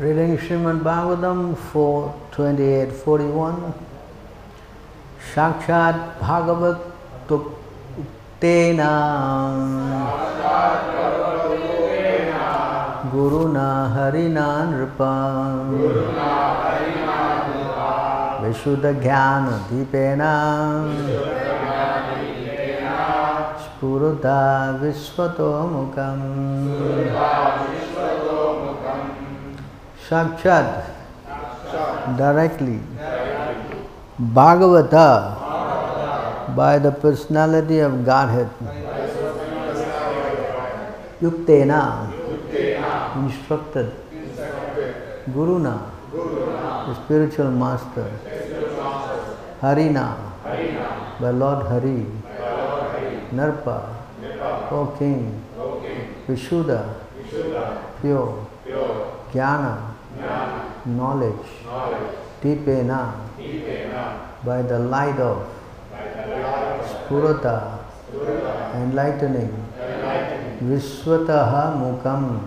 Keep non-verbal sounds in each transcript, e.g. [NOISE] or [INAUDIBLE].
Reading Srimad Bhagavatam 4, 28, 41. Sakshat Bhagavat Tuktena Guruna Harina Nripa Vishuddha Jnana Deepena Spurata Visvato Mukam साक्षात directly Bhagavata by the personality of God युक्तेना instructed गुरुना spiritual master हरिना the Lord Hari नरपा O king विशुदा pure ज्ञाना knowledge. Deepena. By the light of Spurata. Enlightening. Visvataha Mukam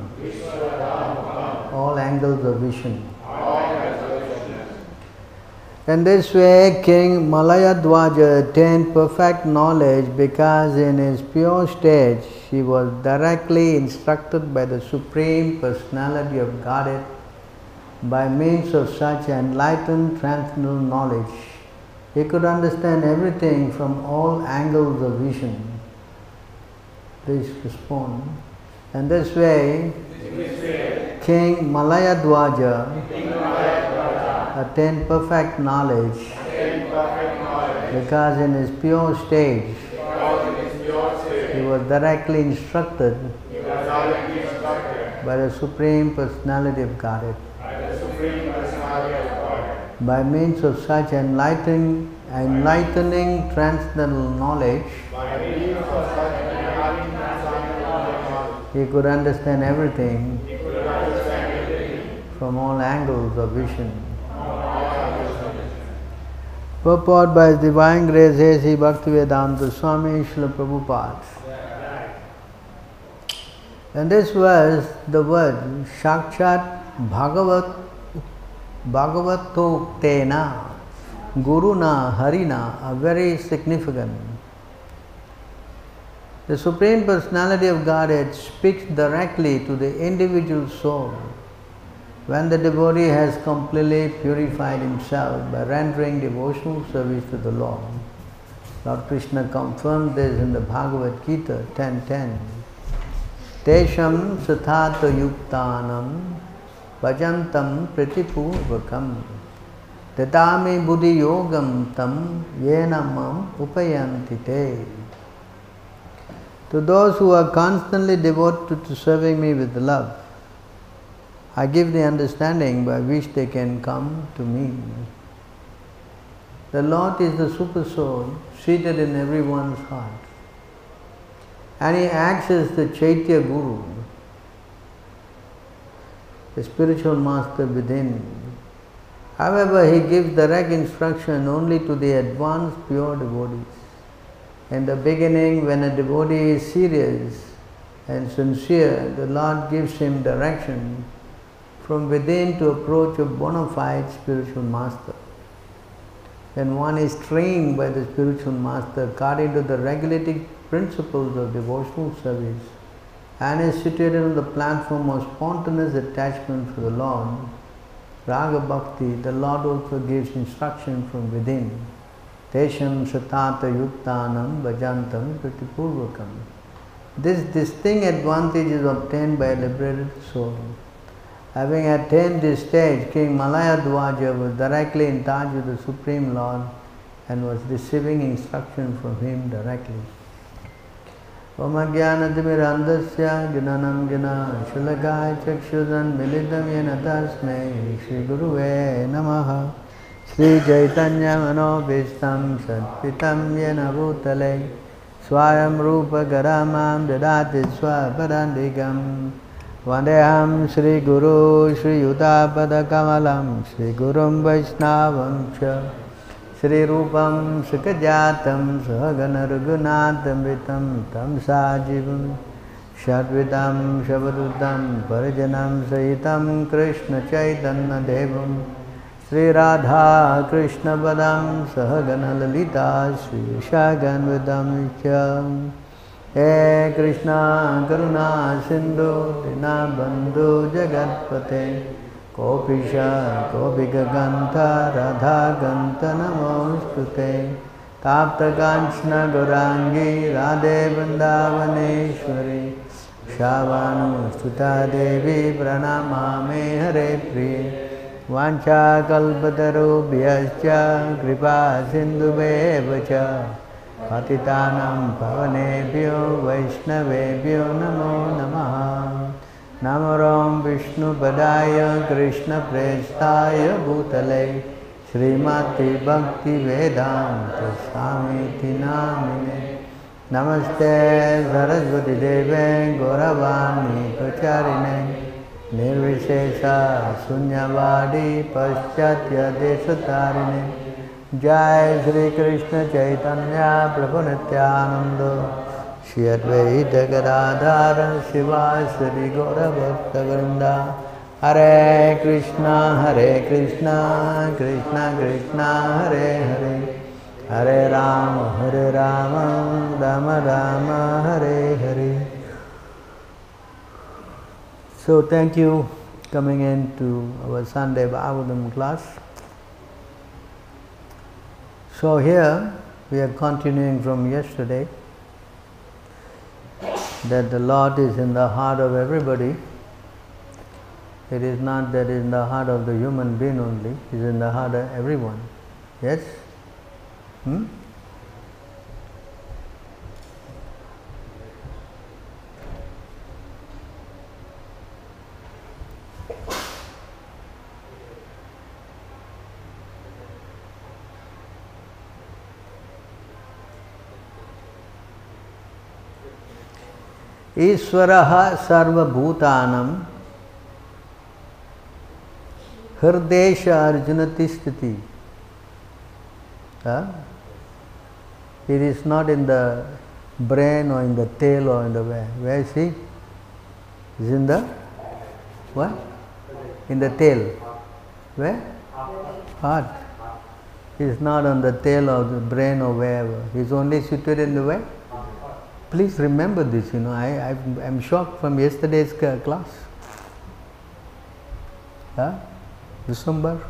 all angles of vision. In this way, King Malayadwaja attained perfect knowledge because in his pure stage he was directly instructed by the Supreme Personality of Godhead by means of such enlightened transcendental knowledge. He could understand everything from all angles of vision. Please respond. And this way, King Malayadwaja attained perfect knowledge because in his pure stage he was directly instructed by the Supreme Personality of Godhead. By means of such enlightening, enlightening transcendental knowledge, he could understand everything from all angles of vision. Purport by His Divine Grace A.C. Bhaktivedanta Swami Srila Prabhupada. In this verse, the word Shakshat Bhagavat Bhagavatoktena Guruna Harina are very significant. The Supreme Personality of Godhead speaks directly to the individual soul when the devotee has completely purified himself by rendering devotional service to the Lord. Lord Krishna confirmed this in the Bhagavad Gita 10.10. Tesham sathata yuktanam To those who are constantly devoted to serving me with love, I give the understanding by which they can come to me. The Lord is the Super Soul seated in everyone's heart. And He acts as the Chaitya Guru, the spiritual master within. However, He gives direct instruction only to the advanced pure devotees. In the beginning, when a devotee is serious and sincere, the Lord gives him direction from within to approach a bona fide spiritual master. When one is trained by the spiritual master according to the regulating principles of devotional service and is situated on the platform of spontaneous attachment for the Lord, Raga Bhakti, the Lord also gives instruction from within. Tesham Satata Yuktanam Bhajantam Pritipurvakam. This distinct advantage is obtained by a liberated soul. Having attained this stage, King Malayadwaja was directly in touch with the Supreme Lord and was receiving instruction from him directly. ओम ज्ञानतिमिरन्धस्य ज्ञानं ज्ञान शुलकाय चक्षुषन् मिलितं येन तस्मै श्रीगुरुवे नमः। श्रीचैतन्यमनोभीष्टं सत्पितं येन भूतले, स्वयं रूपकरा माँ ददाति स्वपदान्तिकम् वन्देऽहं श्रीगुरो, श्रीयुतापदकमलं, श्रीगुरुं वैष्णवं च। श्रीरूपं सुखजातं सहगनरघुनाथमृतं तं साजीवं षड्विधं शबदुद्धं परिजनं सहितं कृष्णचैतन्यदेवं श्रीराधाकृष्णपदं सहगणललिता श्रीशागन्वितं च। हे कृष्णा, करुणा, सिन्धु दीनबन्धु जगत्पते। कोऽपिश कोऽपिगन्थ राधागन्त नमोऽस्तु ते ताप्तकाञ्चनगौराङ्गी राधे वृन्दावनेश्वरी। शावानुस्तुता देवी प्रणमामि हरे प्रिये। वाञ्छाकल्पतरुभ्यश्च कृपा सिन्धुभेव च। पतितानां पवनेभ्यो, वैष्णवेभ्यो, नमो नमः। नमों विष्णुपदाय कृष्णप्रेष्ठाय भूतले श्रीमती भक्तिवेदान्त स्वामीति नामिने। नमस्ते सरस्वतीदेवे गौरवाणी प्रचारिणे। निर्विशेष शून्यवादी पश्चात्यदेशतारिणे। जय श्री कृष्ण चैतन्य प्रभु नित्यानंद श्री अद्वैत गदाधार शिवाश्री गौरभक्तवृंदा हरे कृष्णा हरे कृष्णा कृष्णा कृष्णा हरे हरे हरे राम हरे Ram Ram Ram Hare Hare So thank you coming into our Sunday Bhagavatam class. So here we are continuing from yesterday that the Lord is in the heart of everybody. It is not that in the heart of the human being only, it is in the heart of everyone. Yes? Hmm? ईश्वर सर्वभूता हृदय अर्जुन स्थिति। It is not in the brain और in the तेल और in the way way see is in the in the tell way heart is is on the tell of the brain brain or is only is in the in. Please remember this, you know, I, I am shocked from yesterday's class. Huh? December.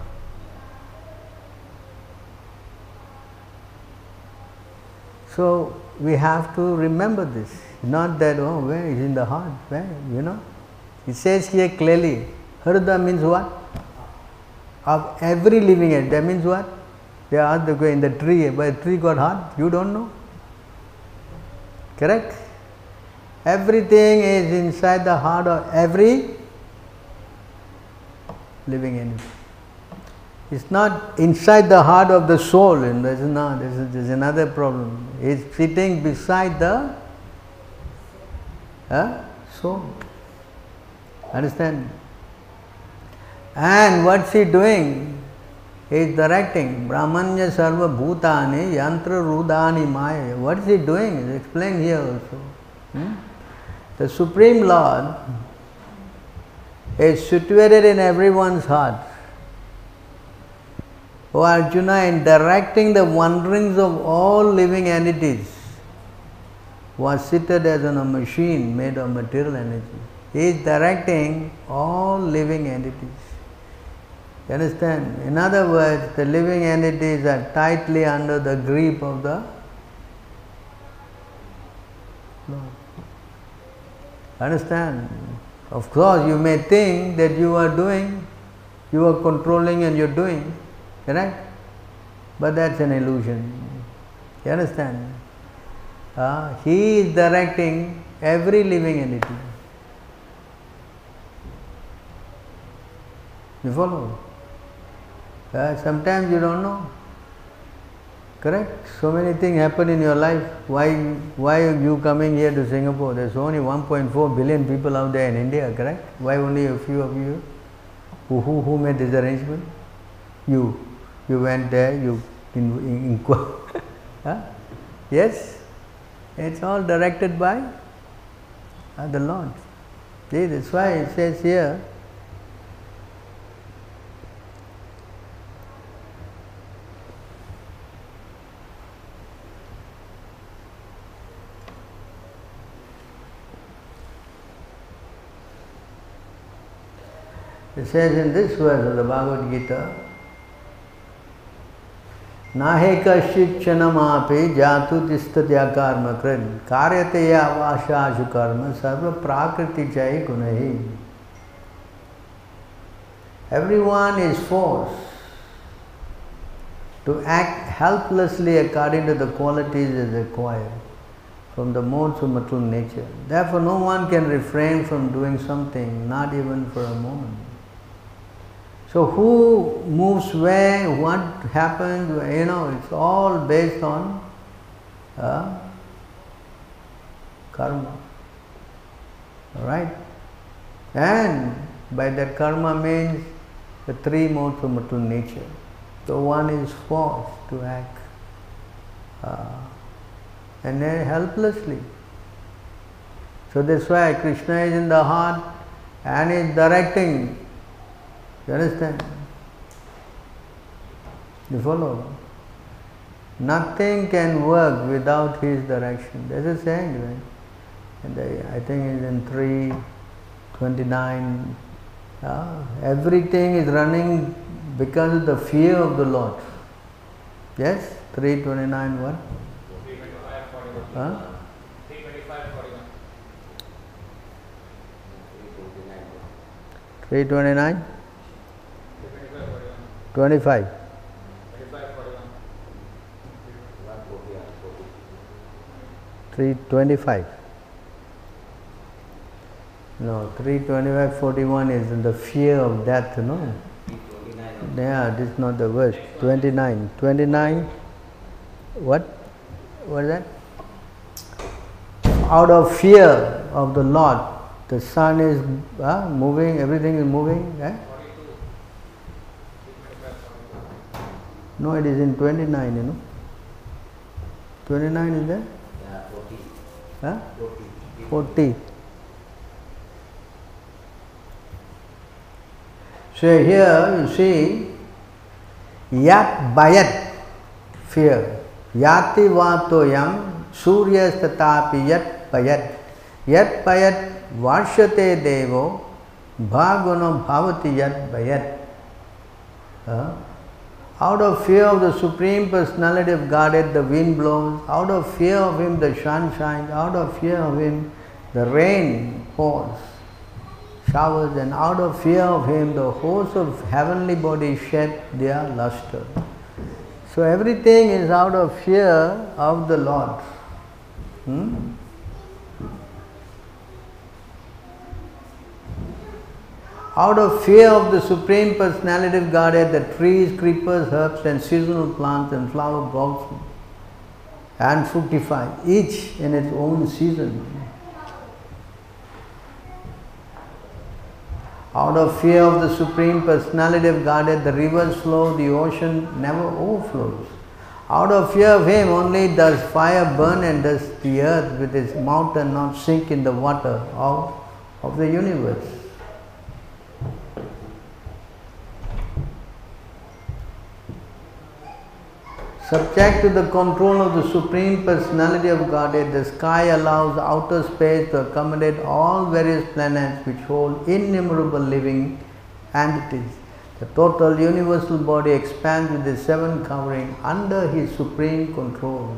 So we have to remember this. Not that, oh, where is in the heart, where, you know. It says here clearly, Harda means what? Of every living entity. That means what? They are the in the tree, but the tree got heart, you don't know. Correct? Everything is inside the heart of every living entity. It's not inside the heart of the soul, and there's not. There's, there's another problem. It's sitting beside the uh, soul. Understand? And what's he doing? He is directing Brahmanya Sarva Bhutani Yantra Rudani Maya. What is he doing? It's explained here also. Hmm? The Supreme Lord is situated in everyone's heart. O Arjuna, in directing the wanderings of all living entities, was seated as on a machine made of material energy. He is directing all living entities. You understand? In other words, the living entities are tightly under the grip of the Lord. Understand? Of course, you may think that you are doing, you are controlling and you are doing, correct? But that's an illusion. You understand? Uh, he is directing every living entity. You follow? Uh, sometimes you don't know. Correct? So many things happen in your life. Why, why are you coming here to Singapore? There's only 1.4 billion people out there in India, correct? Why only a few of you? Who, who, who made this arrangement? You. You went there, you in, in, [LAUGHS] huh? Yes? It's all directed by are the Lord. See, that's why it says here, It says in this verse of the Bhagavad Gita, नाहे कश्चित क्षणमापि जातु तिस्तत्या कर्म कृन कार्यते या वाशाशु कर्म सर्व प्राकृति जय गुण ही Everyone is forced to act helplessly according to the qualities is acquired from the modes of material nature. Therefore, no one can refrain from doing something, not even for a moment. So who moves where, what happens, you know, it's all based on uh, karma. Alright? And by that karma means the three modes of material nature. So one is forced to act uh, and then helplessly. So that's why Krishna is in the heart and is directing you understand? You follow? Nothing can work without his direction. There's a saying, right? And I, I think it's in 329. Uh, everything is running because of the fear of the Lord. Yes? 329 what? 325, 41. Huh? 325, 41. 329? 325, 41. 25. 25, 41. 325. No, 325, 41 is in the fear of death, no? Yeah, this is not the verse. 29. 29, what? What is that? Out of fear of the Lord, the sun is uh, moving, everything is moving. Eh? No, it is in 29, you know. 29 is there? Yeah, 40. Huh? 40. 40. So here you see Yat Bayat fear. Yati Vatoyam Suryas Tatapi Yat Bayat. Yat Bayat Varshate Devo Bhaguno Bhavati Yat Bayat. Huh? Out of fear of the Supreme Personality of Godhead, the wind blows. Out of fear of Him, the sun shines. Out of fear of Him, the rain pours, showers. And out of fear of Him, the hosts of heavenly bodies shed their luster. So everything is out of fear of the Lord. Hmm? Out of fear of the Supreme Personality of Godhead, the trees, creepers, herbs, and seasonal plants and flower blossom and fructify, each in its own season. Out of fear of the Supreme Personality of Godhead, the rivers flow, the ocean never overflows. Out of fear of Him, only does fire burn and does the earth with its mountain not sink in the water of, of the universe. Subject to the control of the Supreme Personality of Godhead, the sky allows outer space to accommodate all various planets which hold innumerable living entities. The total universal body expands with the seven covering under his supreme control.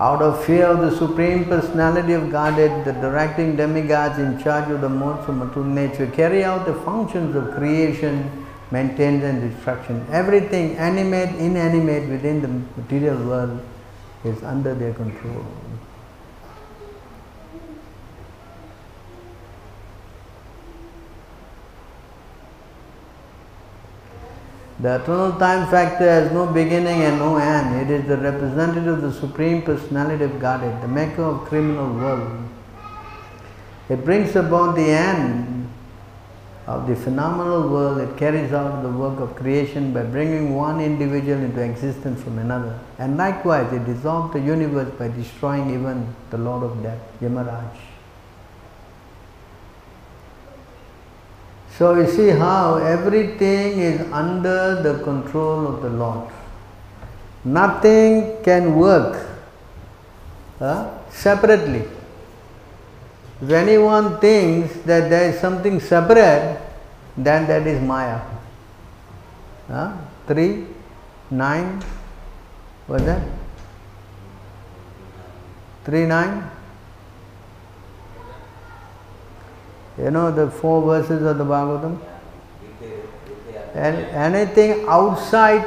Out of fear of the Supreme Personality of Godhead, the directing demigods in charge of the modes of material nature carry out the functions of creation, maintenance, and destruction. Everything animate, inanimate within the material world is under their control. The eternal time factor has no beginning and no end. It is the representative of the Supreme Personality of Godhead, the maker of criminal world. It brings about the end of the phenomenal world, it carries out the work of creation by bringing one individual into existence from another. And likewise, it dissolves the universe by destroying even the Lord of Death, Yamaraj. So you see how everything is under the control of the Lord. Nothing can work uh, separately. If anyone thinks that there is something separate, then that is Maya. Uh, 3, 9, what's that? 3, 9? You know the four verses of the Bhagavatam? And anything outside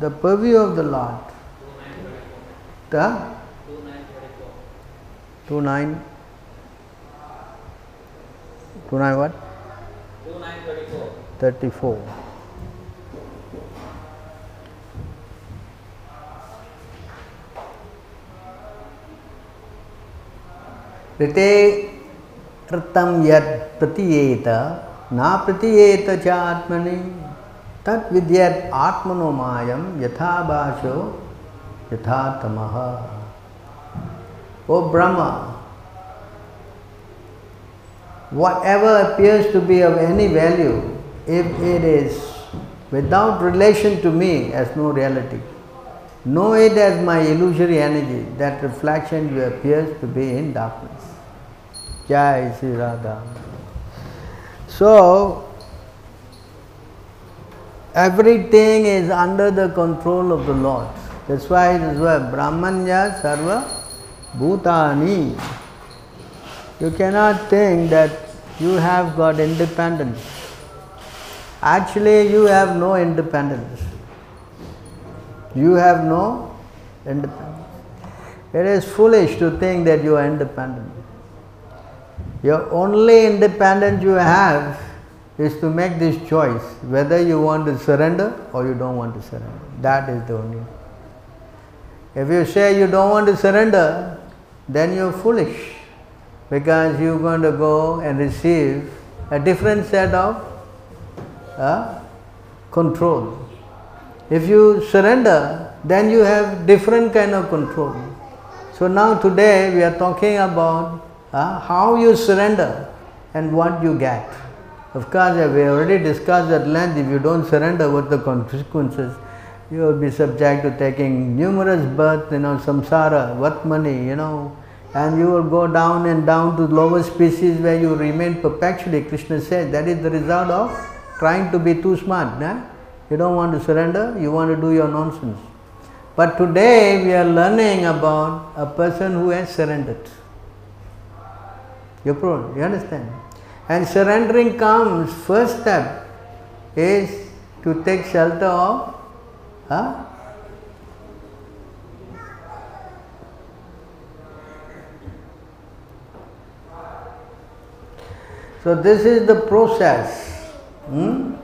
the purview of the Lord. The 2 9 2 9 what? 34. ऋते कृतम यद प्रतीयेत, ना प्रतीयेत च आत्मनि तत्द्यत आत्मनो मायम यथा भाषो ओ ब्रह्म whatever appears to be of any value if it is without relation to me as no reality no it as my illusory energy that reflection you appears to be in darkness Jai Sri Radha. So, everything is under the control of the Lord. That's why it is why Brahmanya Sarva Bhutani. You cannot think that you have got independence. Actually, you have no independence. You have no independence. It is foolish to think that you are independent. Your only independence you have is to make this choice whether you want to surrender or you don't want to surrender. That is the only. If you say you don't want to surrender, then you're foolish because you're going to go and receive a different set of uh, control. If you surrender, then you have different kind of control. So now today we are talking about uh, how you surrender and what you get. Of course, we already discussed at length. If you don't surrender, what the consequences? You will be subject to taking numerous births, you know, samsara, what money, you know, and you will go down and down to lower species where you remain perpetually. Krishna says that is the result of trying to be too smart. Nah? You don't want to surrender, you want to do your nonsense. But today we are learning about a person who has surrendered. You pro- you understand? And surrendering comes, first step is to take shelter of huh? So this is the process. Hmm?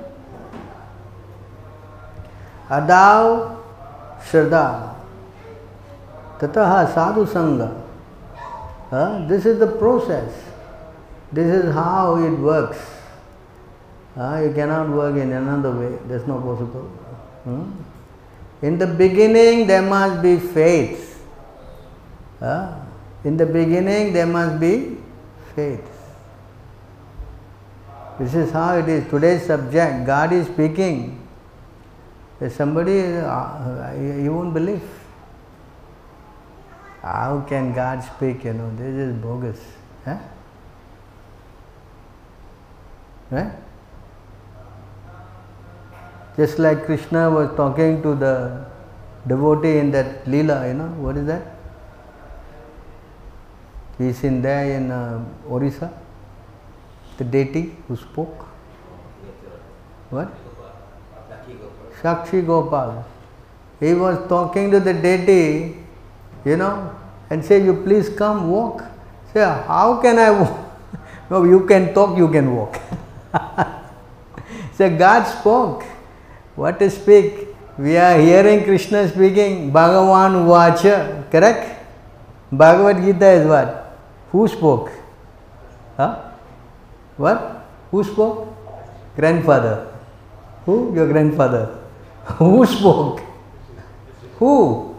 Adav Shraddha Tataha Sadhu Sangha. Huh? This is the process. This is how it works. Uh, you cannot work in another way. That's not possible. Hmm? In the beginning, there must be faith. Uh, in the beginning, there must be faith. This is how it is. Today's subject, God is speaking. If somebody, uh, you won't believe. How can God speak? You know, this is bogus. Huh? Right? Just like Krishna was talking to the devotee in that Leela, you know, what is that? He's in there in uh, Orissa, the deity who spoke. What? Shakshi Gopal. He was talking to the deity, you know, and say, You please come walk. Say, How can I walk? [LAUGHS] no, you can talk, you can walk. [LAUGHS] [LAUGHS] say, God spoke. What to speak? We are hearing Krishna speaking, Bhagavan Vacha, correct? Bhagavad Gita is what? Who spoke? Huh? What? Who spoke? Grandfather. Who? Your grandfather. [LAUGHS] Who spoke? Who?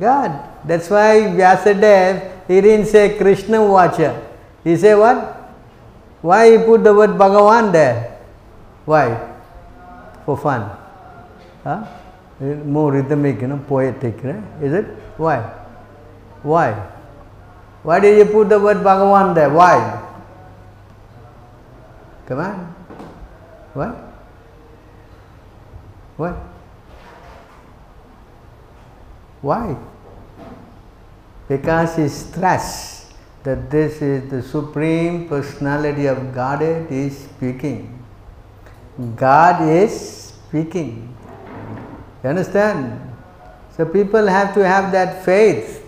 God. That's why Vyasadeva, he didn't say Krishna Vacha. He said what? Why he put the word Bhagavan there? Why? For fun. Huh? More rhythmic, you know, poetic, right? Is it? Why? Why? Why did you put the word Bhagavan there? Why? Come on. Why? Why? Why? Because he stressed that this is the Supreme Personality of Godhead is speaking. God is speaking. You understand? So people have to have that faith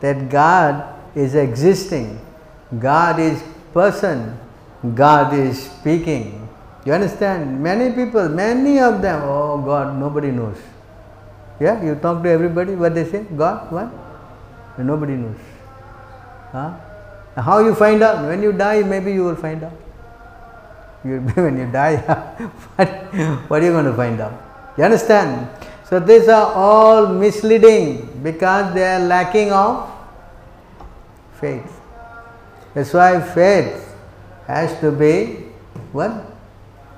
that God is existing, God is person, God is speaking. You understand? Many people, many of them, oh God, nobody knows. Yeah, you talk to everybody, what they say? God, what? Nobody knows. Huh? How you find out? When you die, maybe you will find out. You, [LAUGHS] when you die, [LAUGHS] what, what are you going to find out? You understand? So these are all misleading because they are lacking of faith. That's why faith has to be what?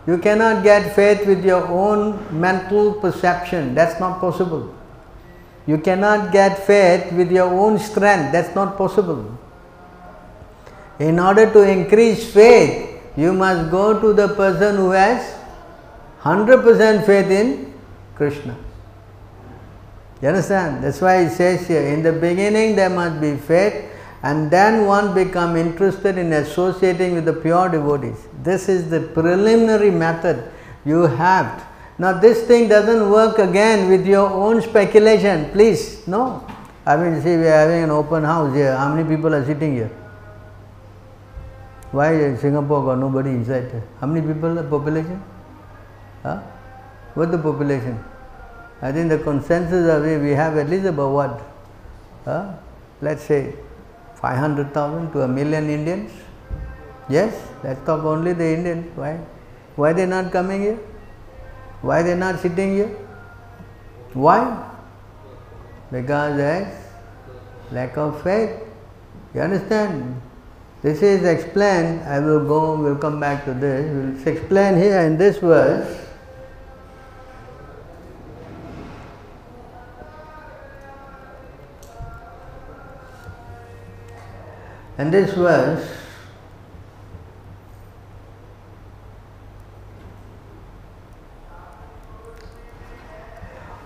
You cannot get faith with your own mental perception. That's not possible. You cannot get faith with your own strength. That's not possible. In order to increase faith, you must go to the person who has 100% faith in Krishna. You understand? That's why it says here, in the beginning there must be faith and then one become interested in associating with the pure devotees. This is the preliminary method you have. Now this thing doesn't work again with your own speculation, please, no. I mean, see, we are having an open house here. How many people are sitting here? Why Singapore got nobody inside? How many people the population? Huh? What the population? I think the consensus of it, we have at least about what? Huh? Let's say 500,000 to a million Indians? Yes, let's talk only the Indians. Why? Why they not coming here? Why they not sitting here? Why? Because there's lack of faith. You understand? This is explained, I will go, we'll come back to this. We'll explain here in this verse. In this verse,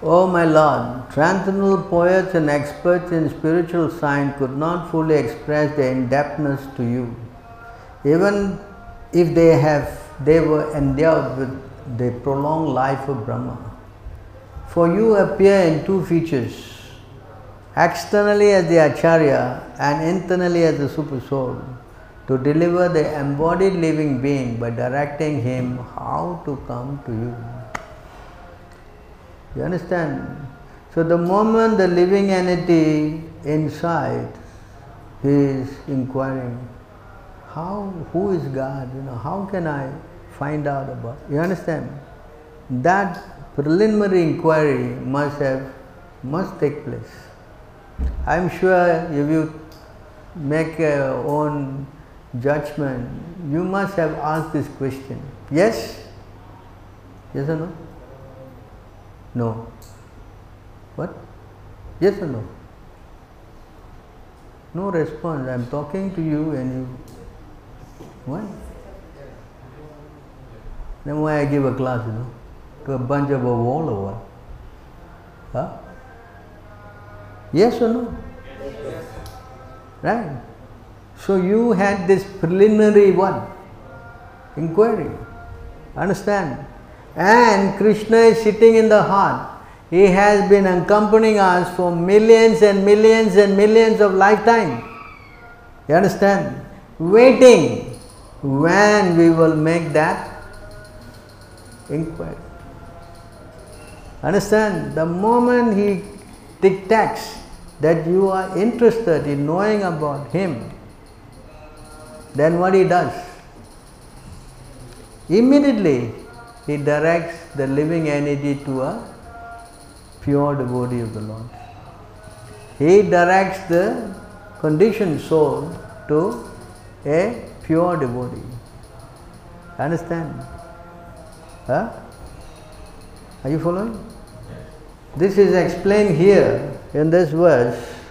O my Lord, transcendental poets and experts in spiritual science could not fully express their in-depthness to you. Even if they have they were endowed with the prolonged life of Brahma. For you appear in two features externally as the Acharya and internally as the Super Soul, to deliver the embodied living being by directing him how to come to you. You understand? So the moment the living entity inside is inquiring, how who is God? You know, how can I find out about you understand? That preliminary inquiry must have must take place. I'm sure if you make your own judgment, you must have asked this question. Yes? Yes or no? No. What? Yes or no? No response. I'm talking to you and you. What? Then why I give a class, you know? To a bunch of a wall or what? Huh? Yes or no? Right? So you had this preliminary one inquiry. Understand? And Krishna is sitting in the heart. He has been accompanying us for millions and millions and millions of lifetime. You understand? Waiting when we will make that inquiry. Understand? The moment he dictates that you are interested in knowing about him, then what he does? immediately he directs the living energy to a pure devotee of the Lord. He directs the conditioned soul to a pure devotee. Understand? Huh? Are you following? This is explained here in this verse.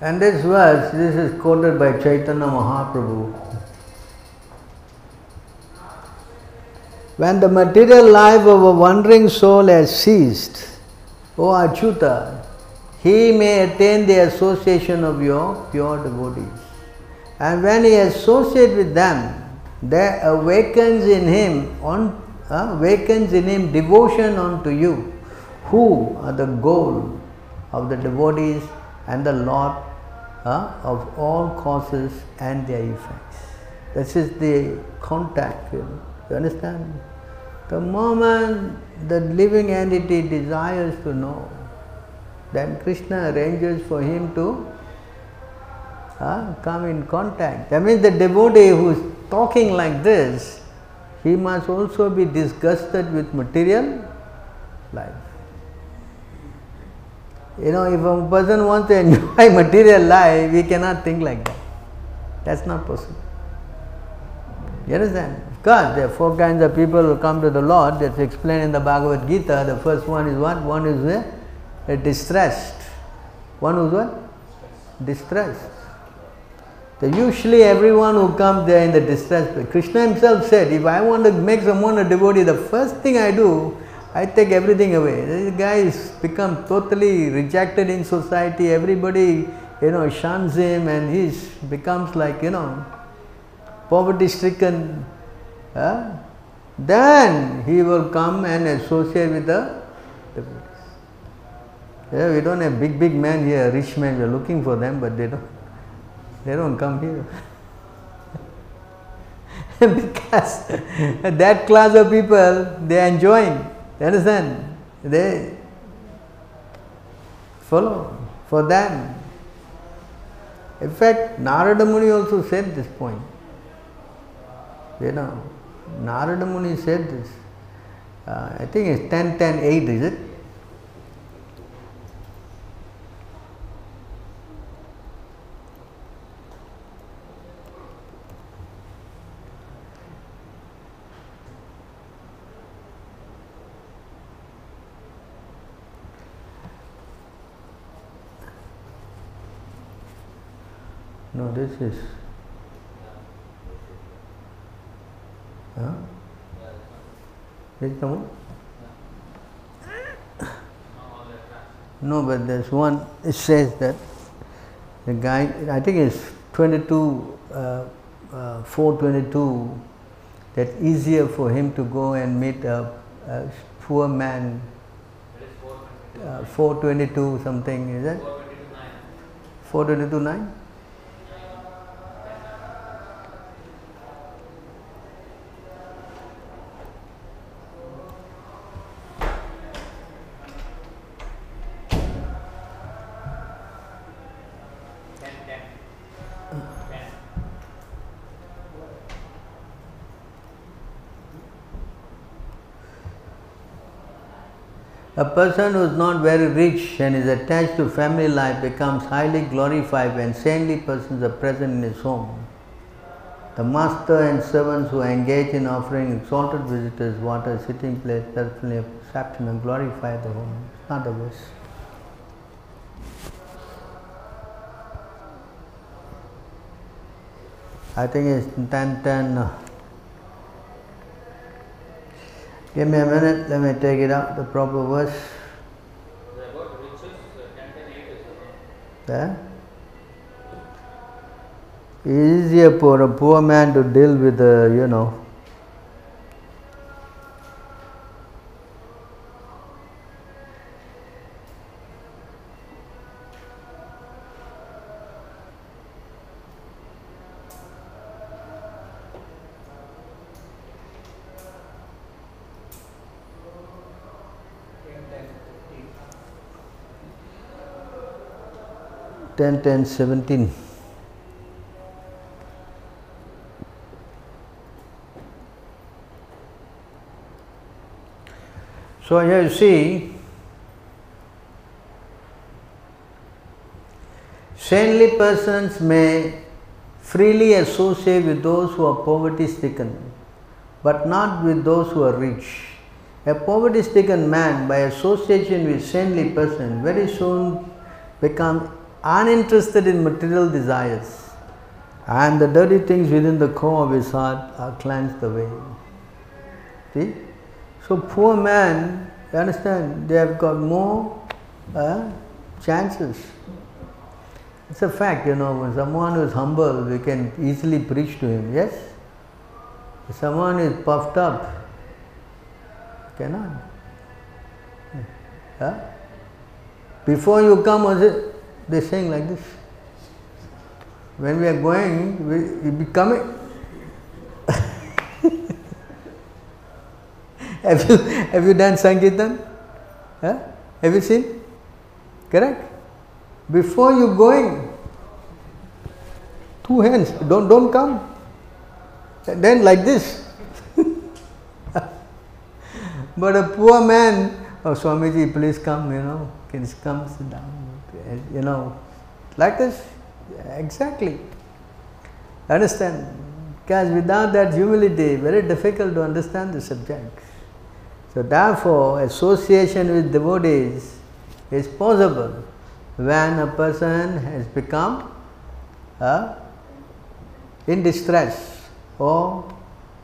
And this verse, this is quoted by Chaitanya Mahaprabhu. When the material life of a wandering soul has ceased, O Achyuta, he may attain the association of your pure devotees. And when he associates with them, there awakens in him on uh, awakens in him devotion unto you, who are the goal of the devotees and the Lord uh, of all causes and their effects. This is the contact. You, know. you understand? The moment the living entity desires to know, then Krishna arranges for him to uh, come in contact. That means the devotee who is talking like this, he must also be disgusted with material life. You know, if a person wants to enjoy [LAUGHS] material life, we cannot think like that. That's not possible. You understand? Of course, there are four kinds of people who come to the Lord. That's explained in the Bhagavad Gita. The first one is what? One is a, a distressed. One is what? Distressed. So usually everyone who comes there in the distress, Krishna himself said, if I want to make someone a devotee, the first thing I do, I take everything away. This guy is become totally rejected in society. Everybody, you know, shuns him, and he becomes like you know, poverty-stricken. Huh? Then he will come and associate with the devotees. Yeah, we don't have big, big men here, rich men. We are looking for them, but they don't. They don't come here. [LAUGHS] because [LAUGHS] that class of people, they are enjoying. You understand? They follow for them. In fact, Narada Muni also said this point. You know, Narada Muni said this. Uh, I think it's 10 10 8, is it? No, this is. Huh? This is the one? No, but there's one, it says that the guy, I think it's 22, uh, uh, 422, that easier for him to go and meet a, a poor man, uh, 422 something, is it? Four twenty-two 422 9? A person who is not very rich and is attached to family life becomes highly glorified when saintly persons are present in his home. The master and servants who engage in offering exalted visitors water, sitting place, personally reception and glorify the home. It's not a verse. I think it's 10 10. uh, Give me a minute, let me take it out, the proper verse. Uh, There. Easier for a poor man to deal with the, you know, 10, 10, 17. So here you see, saintly persons may freely associate with those who are poverty stricken, but not with those who are rich. A poverty stricken man, by association with saintly person, very soon become uninterested in material desires, and the dirty things within the core of his heart are cleansed away. See? So poor man, you understand, they have got more uh, chances. It's a fact, you know, when someone who is humble, we can easily preach to him, yes? If someone is puffed up, cannot. Huh? Before you come, they saying like this. When we are going, we, we be coming. [LAUGHS] have you have you done Sankirtan? Huh? Have you seen? Correct? Before you going, two hands, don't don't come. Then like this. [LAUGHS] but a poor man, oh Swamiji, please come, you know, you come sit down, you know, like this. Exactly. Understand? Because without that humility, very difficult to understand the subject. So therefore, association with devotees is possible when a person has become uh, in distress or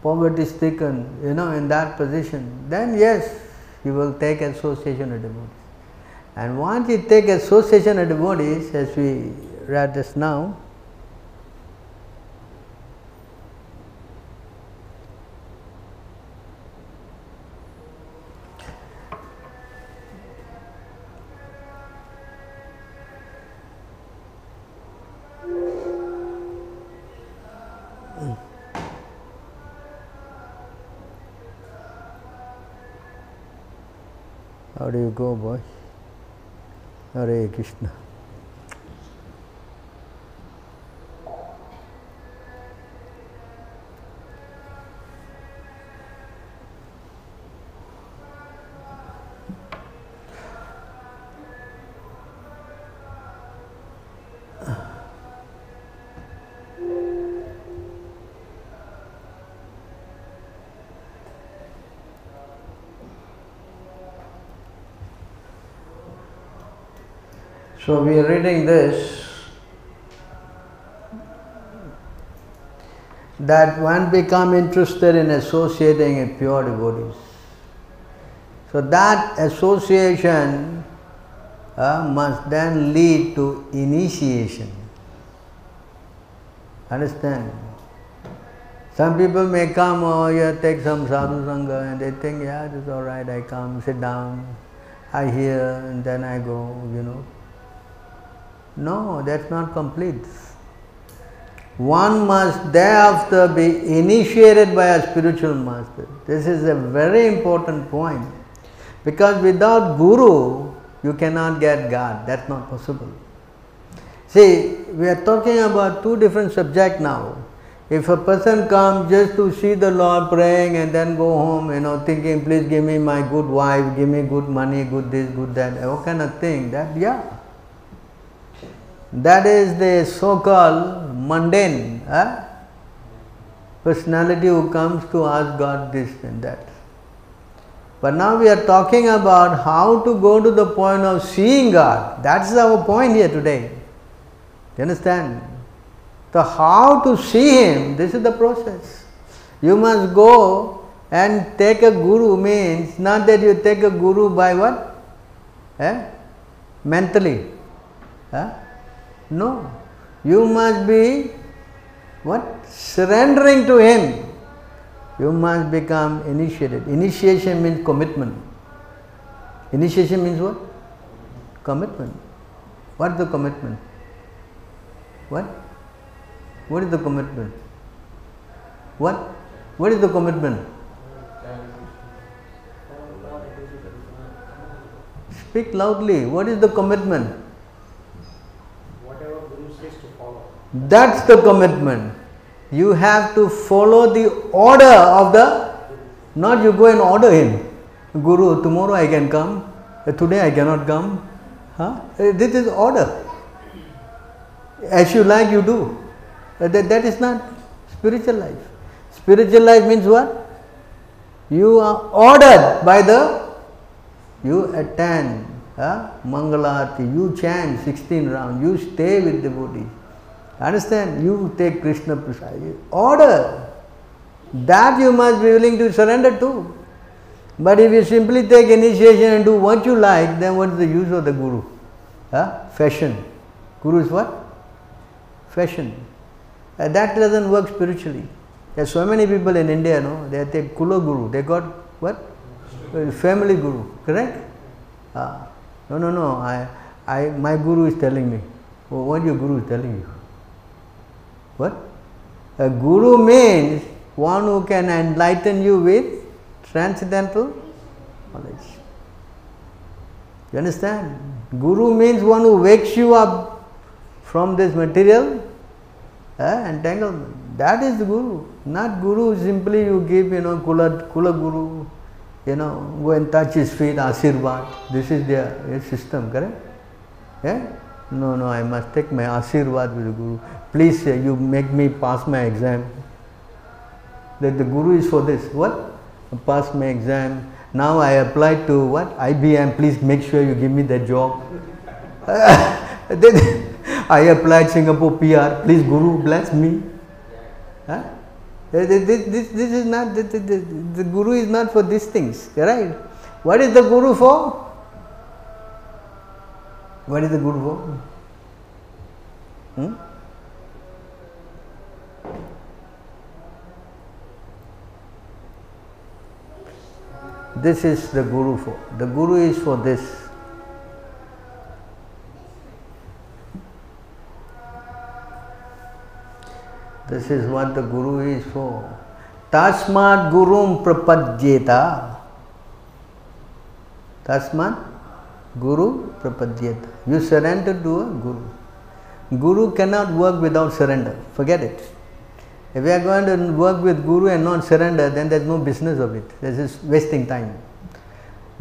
poverty stricken, you know, in that position, then yes, you will take association with devotees. And once you take association of the bodies, as we read just now, How do you go, boy? Hare Krishna. So we are reading this that one become interested in associating with pure devotees. So that association uh, must then lead to initiation. Understand? Some people may come, oh, yeah, take some sadhu sangha, and they think, yeah, it's all right. I come, sit down, I hear, and then I go. You know. No, that's not complete. One must thereafter be initiated by a spiritual master. This is a very important point because without Guru, you cannot get God. That's not possible. See, we are talking about two different subjects now. If a person comes just to see the Lord praying and then go home, you know, thinking, please give me my good wife, give me good money, good this, good that, all kind of thing, that, yeah. That is the so called mundane eh? personality who comes to ask God this and that. But now we are talking about how to go to the point of seeing God. That's our point here today. You understand? So, how to see Him, this is the process. You must go and take a guru means not that you take a guru by what? Eh? Mentally. Eh? No. You must be what? Surrendering to Him. You must become initiated. Initiation means commitment. Initiation means what? Commitment. What is the commitment? What? What is the commitment? What? What is the commitment? Speak loudly. What is the commitment? Whatever That's the commitment. You have to follow the order of the, not you go and order him. Guru, tomorrow I can come, today I cannot come. Huh? Uh, This is order. As you like, you do. Uh, That, that is not spiritual life. Spiritual life means what? You are ordered by the, you attend huh? Mangalarti, you chant 16 rounds, you stay with the devotees. Understand? You take Krishna Prasad. Order. That you must be willing to surrender to. But if you simply take initiation and do what you like, then what is the use of the Guru? Huh? Fashion. Guru is what? Fashion. Uh, that doesn't work spiritually. There are so many people in India, no? They take Kula Guru. They got what? Uh, Family Guru. Correct? Ah. no, no, no. I, I, my Guru is telling me. Oh, what your Guru is telling you? What? A Guru means one who can enlighten you with transcendental knowledge. You understand? Guru means one who wakes you up from this material uh, entanglement. That is the Guru. Not Guru simply you give, you know, Kula, Kula Guru, you know, go and touch his feet, Asirvad. This is their, their system, correct? Yeah? No, no, I must take my Asirvad with the Guru. Please, you make me pass my exam. That the Guru is for this. What? Pass my exam. Now I applied to what? IBM. Please make sure you give me that job. [LAUGHS] then I applied Singapore PR. Please, Guru, bless me. Huh? This, this, this, this is not, the, the, the, the Guru is not for these things, right? What is the Guru for? What is the Guru for? Hmm? This is the Guru for. The Guru is for this. This is what the Guru is for. Tasmat Gurum Prapadyeta. Tasmat Guru Prapadyeta. You surrender to a Guru. Guru cannot work without surrender. Forget it. If we are going to work with Guru and not surrender, then there is no business of it. This is wasting time.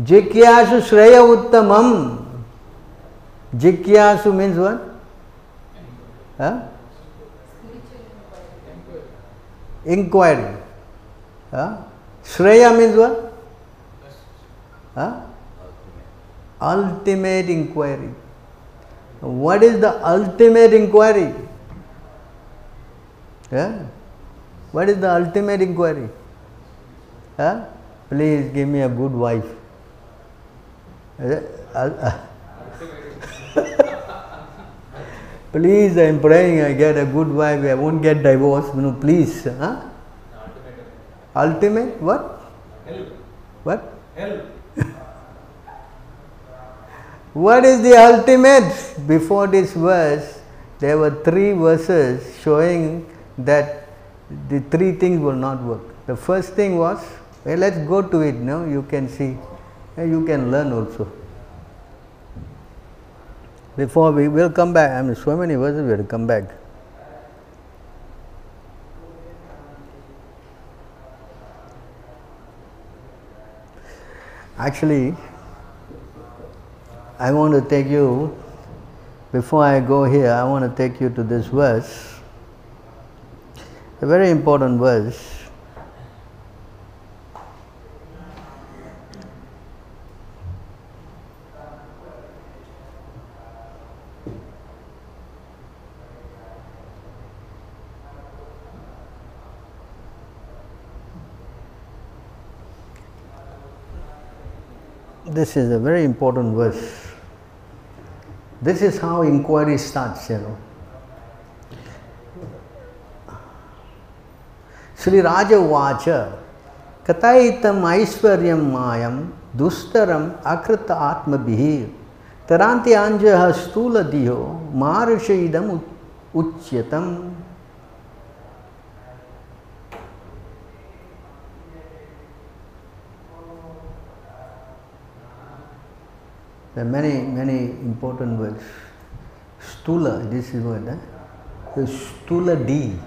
Jikyasu Shreya Uttamam. Jikyasu means what? Huh? Inquiry. Huh? Shreya means what? Huh? Ultimate inquiry. What is the ultimate inquiry? Yeah? What is the ultimate inquiry? Huh? Please give me a good wife. Ul- uh, [LAUGHS] please, I am praying I get a good wife. I won't get divorced. No, please. Huh? Ultimate what? Help. What? Help. [LAUGHS] What is the ultimate? Before this verse, there were three verses showing that the three things will not work. The first thing was, well, let's go to it now, you can see, you can learn also. Before we will come back, I mean, so many verses we have to come back. Actually, I want to take you, before I go here, I want to take you to this verse, a very important verse. This is a very important verse. This is how inquiry starts, you know. श्रीराजवाच कथयितम् ऐश्वर्यं मायं दुस्तरम् अकृत आत्मभिः तरान्त्याञ्जः स्थूलधियो मारुष इदम् उच्यतम् There are many, many important words. Stula, this is word. Eh? stula D.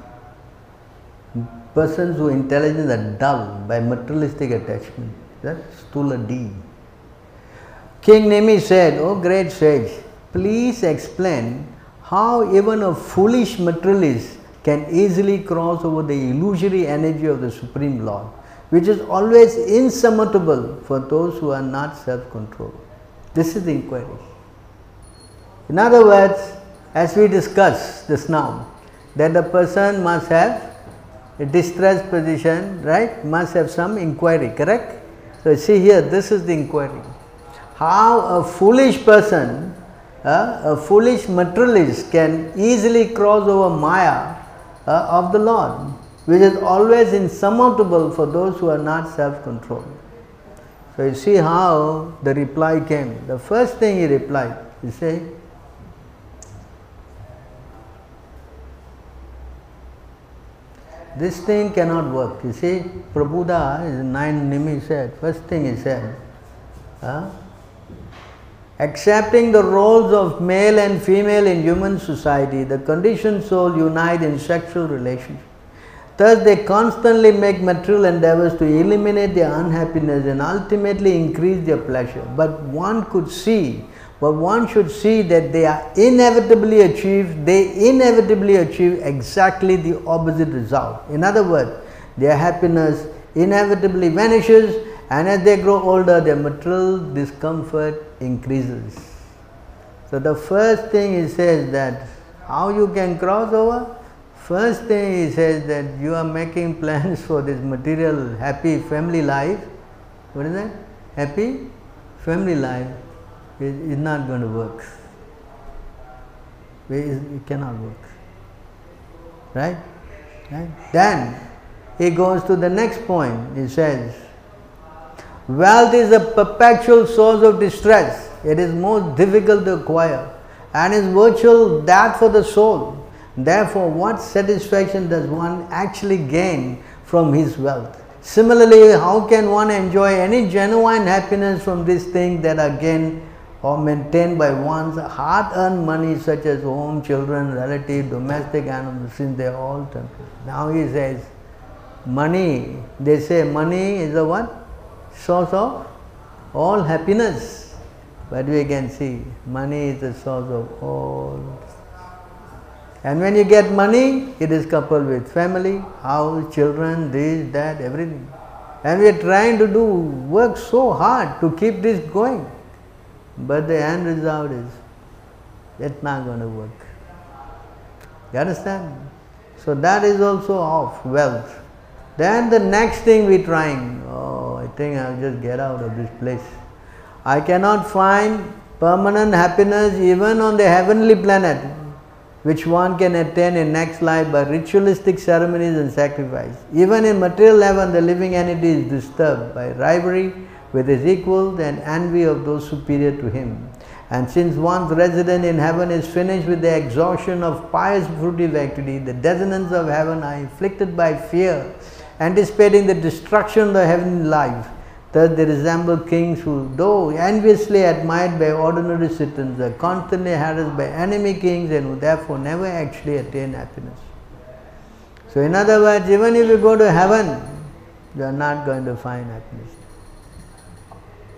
Persons whose intelligence are dull by materialistic attachment. That stula D. King Nimi said, O great sage, please explain how even a foolish materialist can easily cross over the illusory energy of the Supreme Lord, which is always insurmountable for those who are not self controlled. This is the inquiry. In other words, as we discussed just now, that the person must have distressed position, right? Must have some inquiry, correct? So, see here, this is the inquiry. How a foolish person, uh, a foolish materialist can easily cross over Maya uh, of the Lord, which is always insurmountable for those who are not self controlled. So, you see how the reply came. The first thing he replied, he said, this thing cannot work. You see, Prabuddha in nine Nimi said, first thing he said, accepting the roles of male and female in human society, the conditioned soul unite in sexual relations. Thus, they constantly make material endeavors to eliminate their unhappiness and ultimately increase their pleasure. But one could see, but one should see that they are inevitably achieved, they inevitably achieve exactly the opposite result. In other words, their happiness inevitably vanishes, and as they grow older, their material discomfort increases. So, the first thing he says that how you can cross over? First thing he says that you are making [LAUGHS] plans for this material happy family life. What is that? Happy family life is, not going to work. It cannot work. Right? right? Then he goes to the next point. He says, Wealth is a perpetual source of distress. It is most difficult to acquire and is virtual that for the soul. Therefore, what satisfaction does one actually gain from his wealth? Similarly, how can one enjoy any genuine happiness from these things that are gained or maintained by one's hard earned money, such as home, children, relative, domestic animals, since they are all temporary? Now he says, money, they say money is the what? Source of all happiness. But we can see money is the source of all and when you get money, it is coupled with family, house, children, this, that, everything. And we are trying to do work so hard to keep this going. But the end result is it's not going to work. You understand? So that is also of wealth. Then the next thing we're trying, oh, I think I'll just get out of this place. I cannot find permanent happiness even on the heavenly planet which one can attain in next life by ritualistic ceremonies and sacrifice. Even in material heaven, the living entity is disturbed by rivalry with his equals and envy of those superior to him. And since one's residence in heaven is finished with the exhaustion of pious fruitive activity, the dissonance of heaven are inflicted by fear, anticipating the destruction of the heavenly life. Thus they resemble kings who, though enviously admired by ordinary citizens, are constantly harassed by enemy kings and who therefore never actually attain happiness. So, in other words, even if you go to heaven, you are not going to find happiness.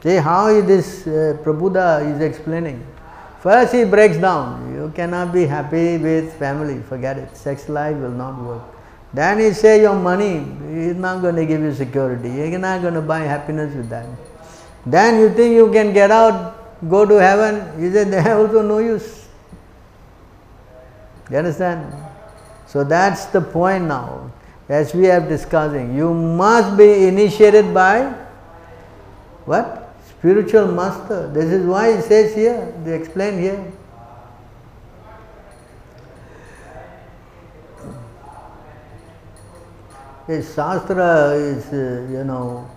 See how is this uh, Prabuddha is explaining. First he breaks down, you cannot be happy with family, forget it, sex life will not work. Then he say your money is not going to give you security. You're not going to buy happiness with that. Then you think you can get out, go to heaven. He said they have also no use. You understand? So that's the point now. As we are discussing, you must be initiated by what? Spiritual master. This is why it says here, they explain here. This Shastra is, uh, you know,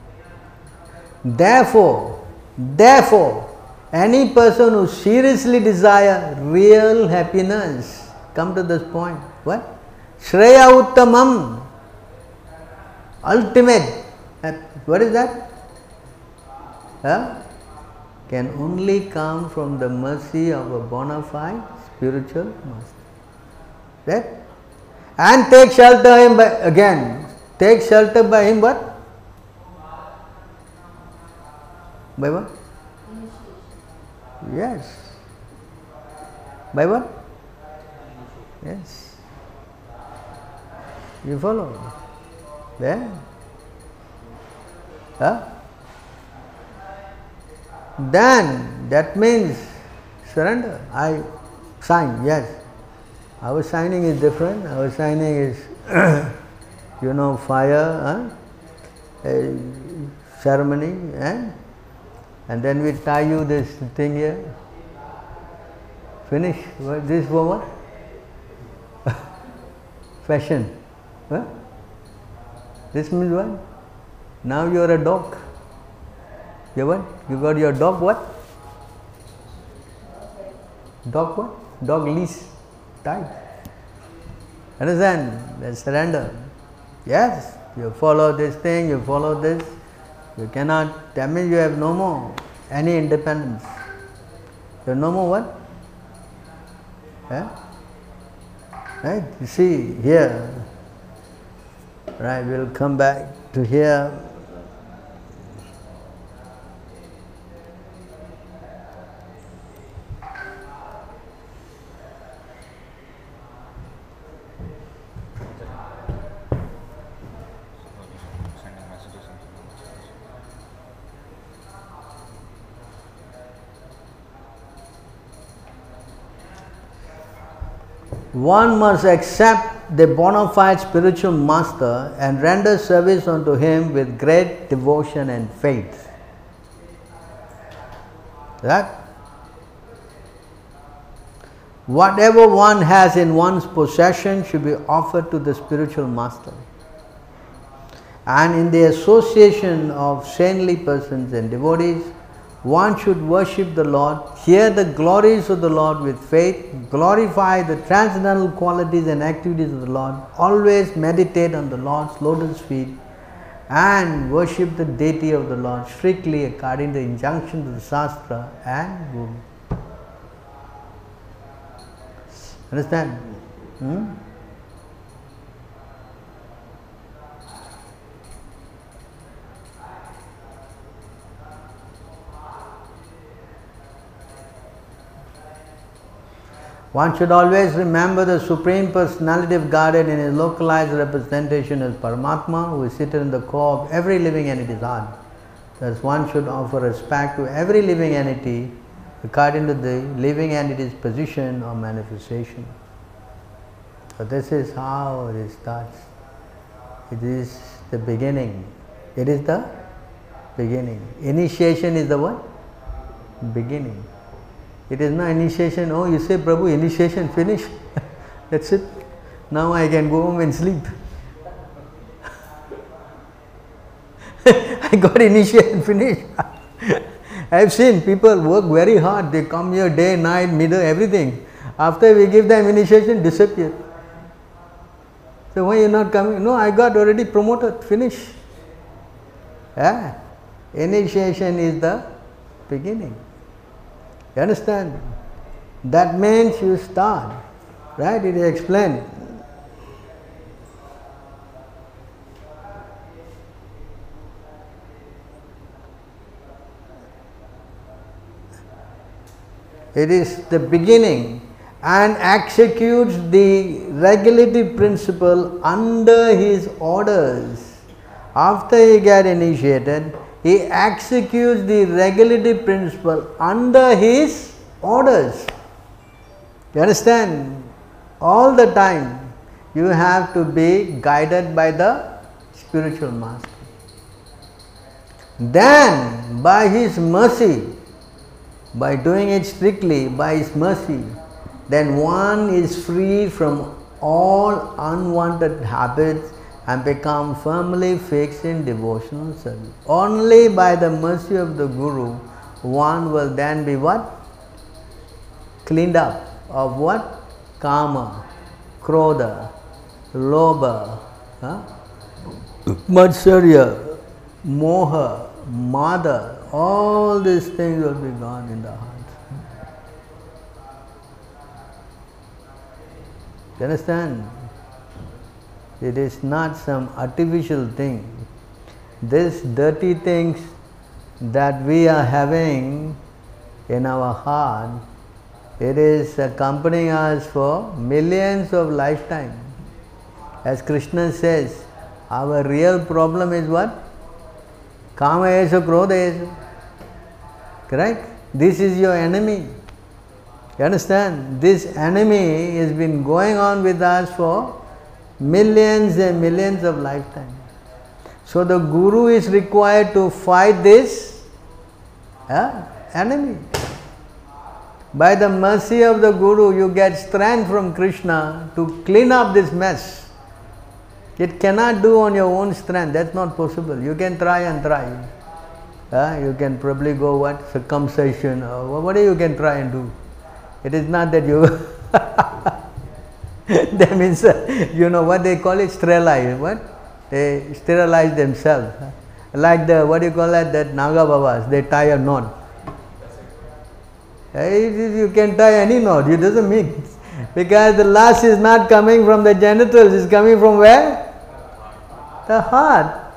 therefore, therefore, any person who seriously desire real happiness, come to this point, what? Shreya Uttamam, ultimate, what is that? Can only come from the mercy of a bona fide spiritual master. Right? And take shelter him by again. Take shelter by him what? By what? Yes. By what? Yes. You follow? There. Huh? Then that means surrender. I sign, yes. Our signing is different. Our signing is, [CLEARS THROAT] you know, fire, huh? ceremony, eh? and then we tie you this thing here. Finish. This what? [LAUGHS] Fashion. Huh? This means what? Now you are a dog. You what? You got your dog what? Dog what? Dog leash tied. Understand? Then surrender. Yes, you follow this thing, you follow this. You cannot, that means you have no more any independence. You have no more what? Yeah? Right? You see here, right? We'll come back to here. Sending messages into the One must accept the bona fide spiritual master and render service unto him with great devotion and faith. That whatever one has in one's possession should be offered to the spiritual master. And in the association of saintly persons and devotees, one should worship the Lord, hear the glories of the Lord with faith, glorify the transcendental qualities and activities of the Lord, always meditate on the Lord's lotus feet, and worship the deity of the Lord strictly according to the injunctions of the Shastra and Guru. Understand? Hmm? One should always remember the Supreme Personality of Godhead in his localized representation as Paramatma, who is seated in the core of every living entity's heart. Thus, one should offer respect to every living entity according to the living entity's position or manifestation. So, this is how it starts. It is the beginning. It is the beginning. Initiation is the what? Beginning. It is not initiation. Oh, you say, Prabhu, initiation finished. [LAUGHS] That's it. Now I can go home and sleep. [LAUGHS] I got initiation [LAUGHS] finished. I have seen people work very hard. They come here day, night, middle, everything. After we give them initiation, disappear. So why you not coming? No, I got already promoted. Finish. Yeah. Initiation is the beginning. You understand? That means you start. Right? It is explained. It is the beginning and executes the regulative principle under his orders. After he get initiated, he executes the regulative principle under his orders. You understand? All the time you have to be guided by the spiritual master. Then, by his mercy, by doing it strictly, by his mercy, then one is free from all unwanted habits and become firmly fixed in devotional service. Only by the mercy of the Guru, one will then be what? Cleaned up of what? Kama, Krodha, Lobha, huh? Matsarya, Moha, Mada, all these things will be gone in the heart. You understand? It is not some artificial thing. These dirty things that we are having in our heart, it is accompanying us for millions of lifetimes. As Krishna says, our real problem is what? Kama esha, krodha esha. Correct? This is your enemy. You understand? This enemy has been going on with us for millions and millions of lifetimes. So the guru is required to fight this uh, enemy. By the mercy of the guru, you get strength from Krishna to clean up this mess. It cannot do on your own strength, that's not possible. You can try and try. Uh, you can probably go what? Circumcision or whatever you can try and do. It is not that you. [LAUGHS] [LAUGHS] [LAUGHS] that means, uh, you know what they call it? Sterilize. What? They sterilize themselves. Like the, what do you call that? That Naga Babas, they tie a knot. Uh, You can tie any knot, it doesn't mean. Because the lust is not coming from the genitals, it's coming from where? The heart.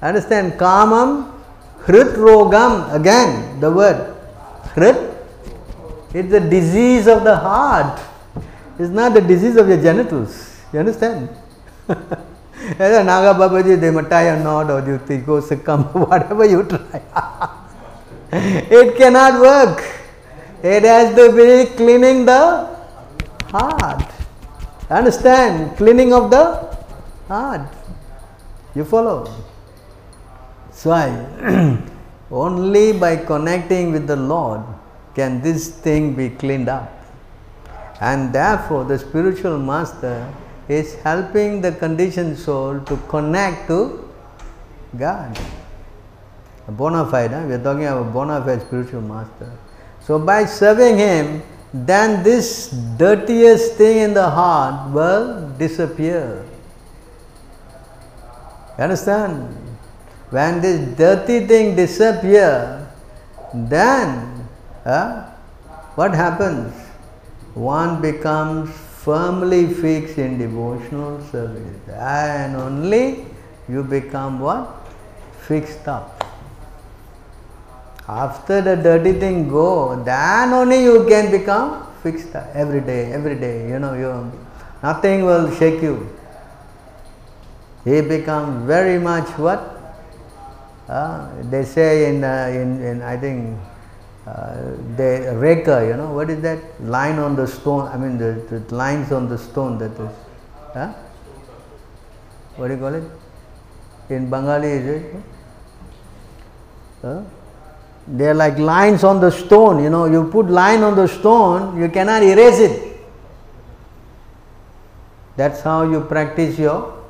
Understand? Kamam, hrit rogam, again the word. Hrit it's the disease of the heart. It's not the disease of your genitals. You understand? A Naga Babaji, tie a knot or you think, go succumb, [LAUGHS] whatever you try. [LAUGHS] it cannot work. It has to be cleaning the heart. Understand? Cleaning of the heart. You follow? So, I, [CLEARS THROAT] only by connecting with the Lord can this thing be cleaned up. And therefore, the spiritual master is helping the conditioned soul to connect to God. A bona fide, we are talking about bona fide spiritual master. So, by serving him, then this dirtiest thing in the heart will disappear. You understand? When this dirty thing disappears, then uh, what happens? One becomes firmly fixed in devotional service, and only you become what? Fixed up. After the dirty thing go, then only you can become fixed up every day, every day. You know, you nothing will shake you. He become very much what? Uh, they say in, uh, in, in I think uh, the reka, you know, what is that line on the stone? I mean, the, the lines on the stone that is, huh? what do you call it? In Bengali, is it? Huh? They are like lines on the stone, you know, you put line on the stone, you cannot erase it. That's how you practice your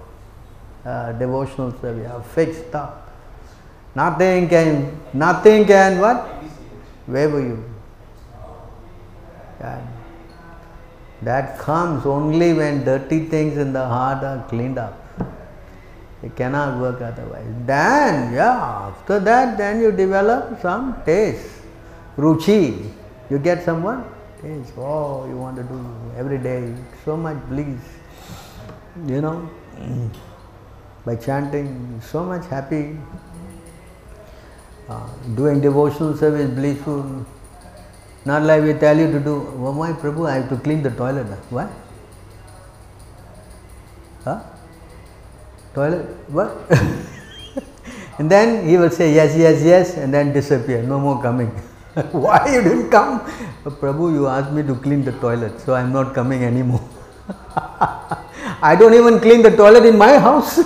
uh, devotional service, fixed up. Nothing can, nothing can what? Waver you. Yeah. That comes only when dirty things in the heart are cleaned up. It cannot work otherwise. Then, yeah, after that, then you develop some taste, ruchi. You get someone. Taste. Oh, you want to do every day. So much bliss. You know, [CLEARS THROAT] by chanting, so much happy. Uh, doing devotional service blissful. Not like we tell you to do, oh my Prabhu, I have to clean the toilet. Why? Huh? Toilet? What? [LAUGHS] and then he will say yes, yes, yes, and then disappear, no more coming. [LAUGHS] Why you didn't come? Oh, Prabhu, you asked me to clean the toilet, so I'm not coming anymore. [LAUGHS] I don't even clean the toilet in my house.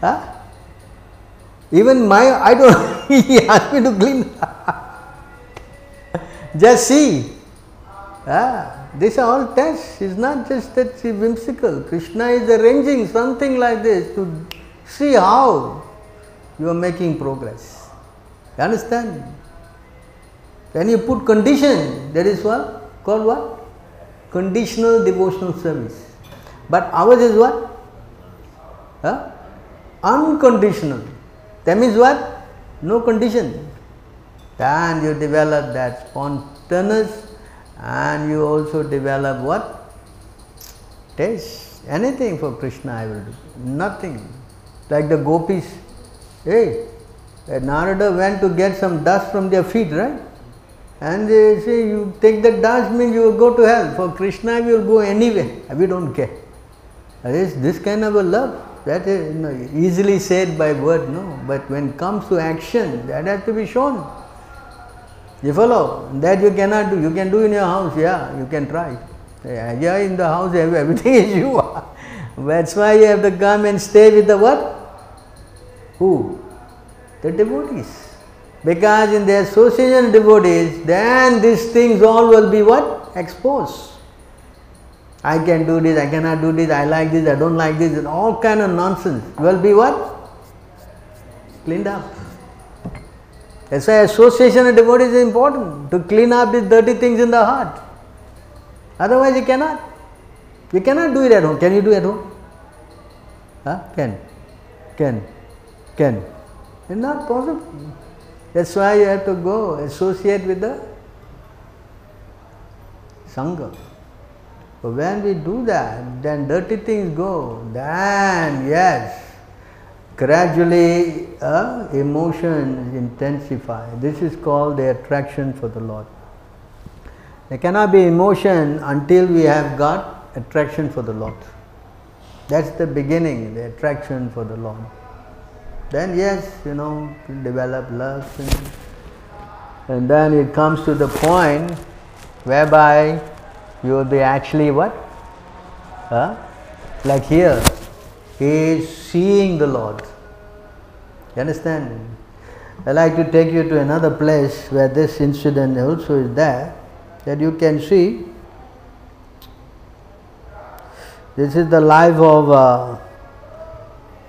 huh? Even my, I don't, [LAUGHS] he asked me to clean. just see. Ah, these are all tests. It's not just that she whimsical. Krishna is arranging something like this to see how you are making progress. You understand? When you put condition, that is what? Called what? Conditional devotional service. But ours is what? Huh? Unconditional. That means what? No condition. Then you develop that spontaneous and you also develop what? taste. Anything for Krishna I will do. Nothing. Like the gopis. Hey, Narada went to get some dust from their feet, right? And they say, you take the dust means you will go to hell. For Krishna we will go anyway. We don't care. This, this kind of a love, that is you know, easily said by word, no. But when it comes to action, that has to be shown. You follow? That you cannot do. You can do in your house, yeah, you can try. Yeah, in the house, [LAUGHS] everything is you. [LAUGHS] That's why you have to come and stay with the what? Who? The devotees. Because in the association devotees, then these things all will be what? Exposed. I can do this, I cannot do this, I like this, I don't like this, and all kind of nonsense will be what? Cleaned up. That's why association of devotees is important to clean up these dirty things in the heart. Otherwise, you cannot. You cannot do it at home. Can you do at home? Huh? Can. Can. Can. It's not possible. That's why you have to go associate with the Sangha. But when we do that, then dirty things go. Then, yes, gradually uh, emotions intensify. This is called the attraction for the Lord. There cannot be emotion until we have got attraction for the Lord. That's the beginning, the attraction for the Lord. Then, yes, you know, develop love, and, and then it comes to the point whereby you be actually what? Huh? Like here, he is seeing the Lord. You understand? I like to take you to another place where this incident also is there, that you can see. This is the life of uh,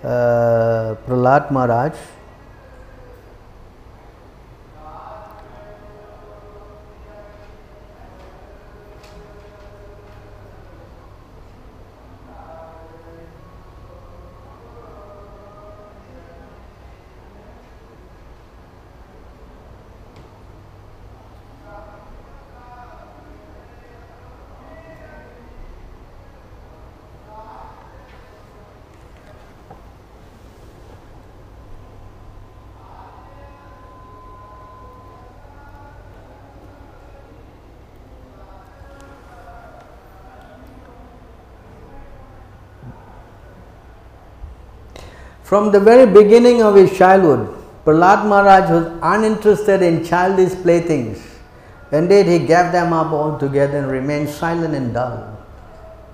uh, Prahlad Maharaj. From the very beginning of his childhood, Prahlad Maharaj was uninterested in childish playthings. Indeed, he gave them up altogether and remained silent and dull,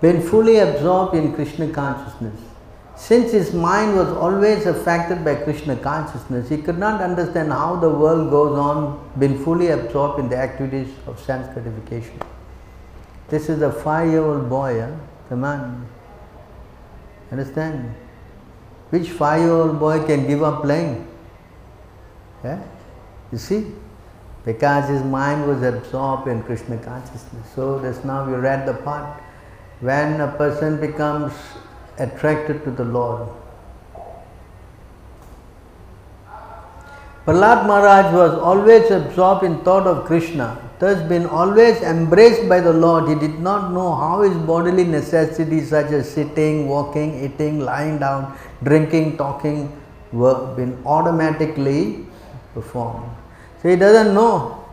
being fully absorbed in Krishna consciousness. Since his mind was always affected by Krishna consciousness, he could not understand how the world goes on, being fully absorbed in the activities of sense gratification. This is a five year old boy, huh? the man. Understand? Which five year old boy can give up playing? Yeah? You see? Because his mind was absorbed in Krishna consciousness. So just now we read the part when a person becomes attracted to the Lord. Prahlad Maharaj was always absorbed in thought of Krishna, thus been always embraced by the Lord. He did not know how his bodily necessities such as sitting, walking, eating, lying down, drinking, talking were been automatically performed. So he doesn't know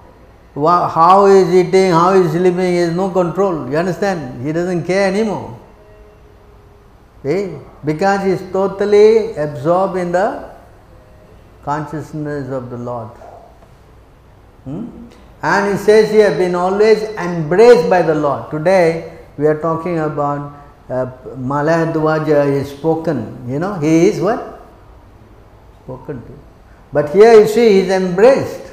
how he is eating, how he is sleeping, he has no control. You understand? He doesn't care anymore. See? Because he is totally absorbed in the consciousness of the Lord. Hmm? And he says he has been always embraced by the Lord. Today we are talking about uh, is spoken, you know, he is what? Spoken to. But here you see he is embraced.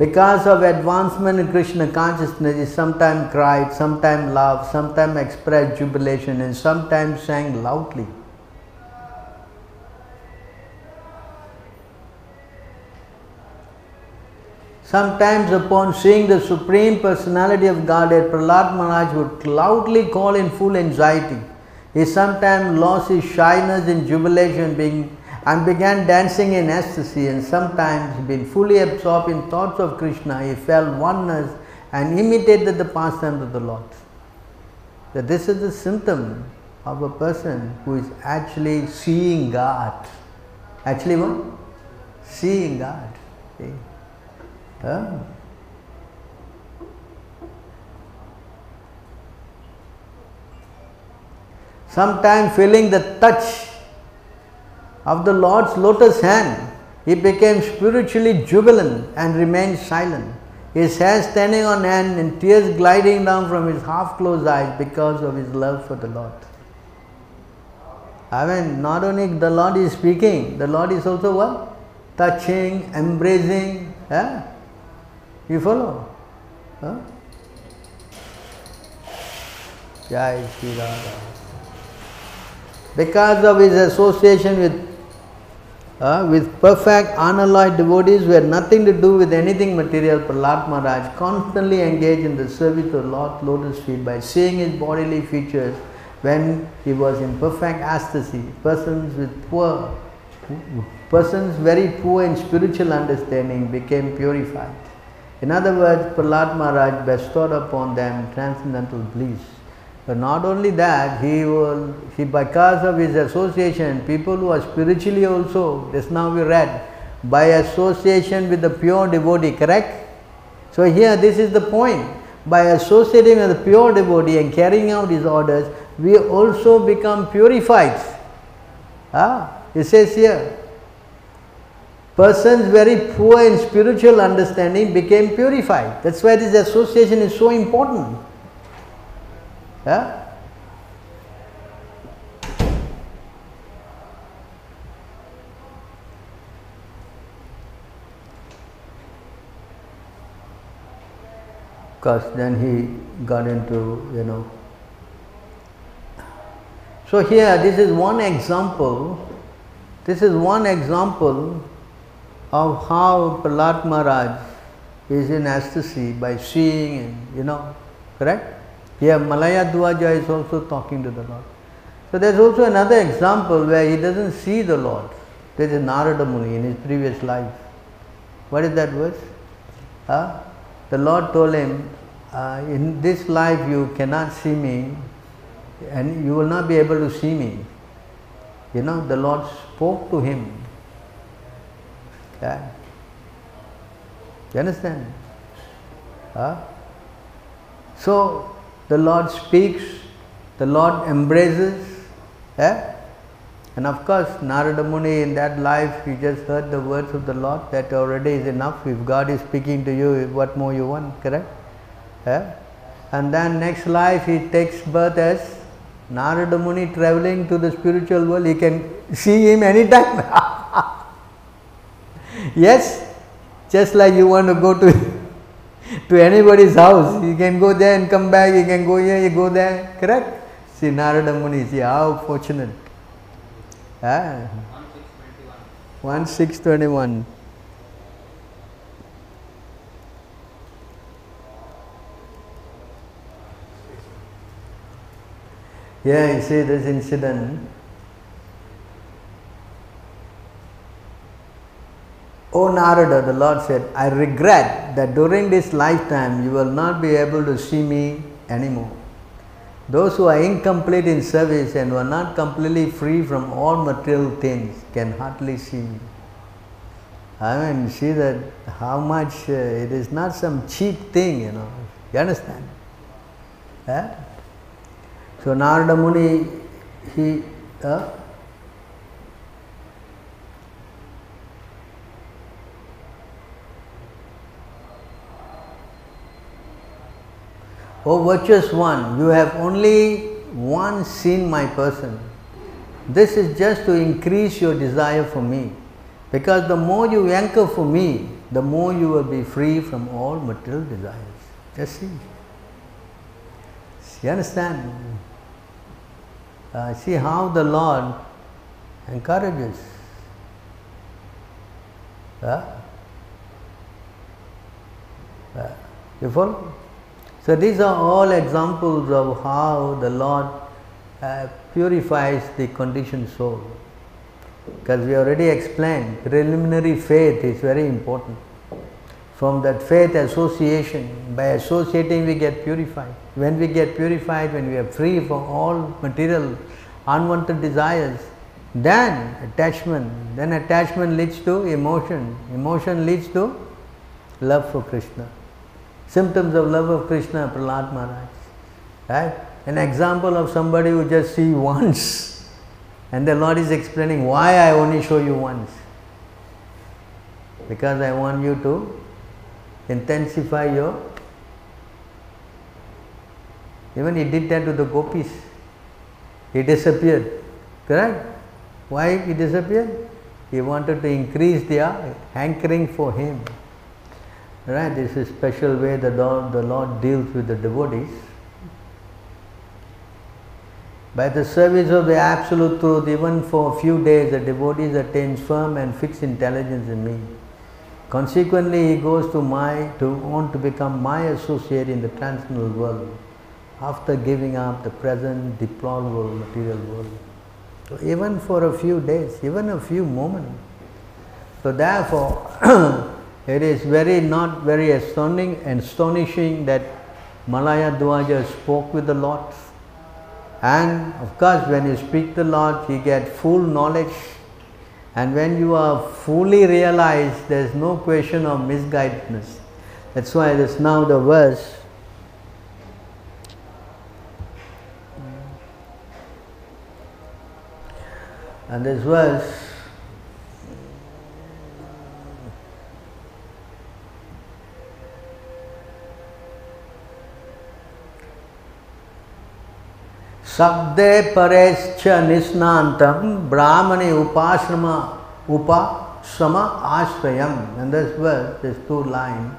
Because of advancement in Krishna consciousness, he sometimes cried, sometimes laughed, sometimes expressed jubilation, and sometimes sang loudly. Sometimes, upon seeing the Supreme Personality of Godhead, Prahlad Maharaj would loudly call in full anxiety. He sometimes lost his shyness in jubilation, being and began dancing in ecstasy and sometimes being fully absorbed in thoughts of Krishna, he felt oneness and imitated the pastimes of the Lord. That this is the symptom of a person who is actually seeing God. Actually what? Seeing God. See? Huh? Sometime feeling the touch of the Lord's lotus hand, he became spiritually jubilant and remained silent. His hair standing on end and tears gliding down from his half closed eyes because of his love for the Lord. I mean, not only the Lord is speaking, the Lord is also what? Touching, embracing. Yeah? You follow? Huh? Because of his association with uh, with perfect unalloyed devotees who had nothing to do with anything material, Prahlad Maharaj constantly engaged in the service of Lord Lotus feet by seeing his bodily features when he was in perfect ecstasy. Persons with poor, persons very poor in spiritual understanding became purified. In other words, Prahlad Maharaj bestowed upon them transcendental bliss. But not only that, he will, he because of his association, people who are spiritually also, just now we read, by association with the pure devotee, correct? So here this is the point. By associating with the pure devotee and carrying out his orders, we also become purified. Ah, it says here, persons very poor in spiritual understanding became purified. That's why this association is so important. Yeah? Because then he got into, you know. So here, this is one example. This is one example of how Prahlad Maharaj is in ecstasy by seeing and, you know, correct? Here Malaya Dwaja is also talking to the Lord. So there's also another example where he doesn't see the Lord. There is a Narada Muni in his previous life. What is that verse? Huh? The Lord told him, uh, in this life you cannot see me and you will not be able to see me. You know, the Lord spoke to him. Yeah. You understand? Huh? So the Lord speaks, the Lord embraces. Eh? And of course, Narada Muni in that life, he just heard the words of the Lord, that already is enough. If God is speaking to you, what more you want, correct? Eh? And then next life, he takes birth as Narada Muni traveling to the spiritual world. He can see him anytime. [LAUGHS] yes? Just like you want to go to to anybody's house. You can go there and come back, you can go here, you go there, correct? See Narada Muni, see how fortunate. Ah. 1621. 1621. Yeah, you see this incident. O Narada, the Lord said, I regret that during this lifetime you will not be able to see me anymore. Those who are incomplete in service and who are not completely free from all material things can hardly see me. I mean, see that how much uh, it is not some cheap thing, you know. You understand? Eh? So Narada Muni, he uh, O virtuous one, you have only once seen my person. This is just to increase your desire for me. Because the more you anchor for me, the more you will be free from all material desires. Just see. You understand? Uh, see how the Lord encourages. Uh, uh, you follow? So these are all examples of how the Lord uh, purifies the conditioned soul. Because we already explained, preliminary faith is very important. From that faith association, by associating we get purified. When we get purified, when we are free from all material unwanted desires, then attachment, then attachment leads to emotion, emotion leads to love for Krishna. Symptoms of love of Krishna, Prahlad Maharaj. Right? An example of somebody who just see once and the Lord is explaining why I only show you once. Because I want you to intensify your even he did that to the gopis. He disappeared. Correct? Why he disappeared? He wanted to increase their hankering for him. Right? This is special way the Lord, the Lord deals with the devotees. By the service of the Absolute Truth, even for a few days, the devotee attains firm and fixed intelligence in me. Consequently, he goes to my to want to become my associate in the transcendental world after giving up the present deplorable material world. So even for a few days, even a few moments. So therefore, [CLEARS THROAT] it is very not very astounding astonishing that Malaya Dwaja spoke with the Lord. And of course, when you speak the Lord, you get full knowledge. And when you are fully realized, there is no question of misguidedness. That's why this now the verse. And this verse शब्दे परेश्च निष्णान्तं ब्राह्मणे उपाश्रम upashrama ashrayam and this verse this two line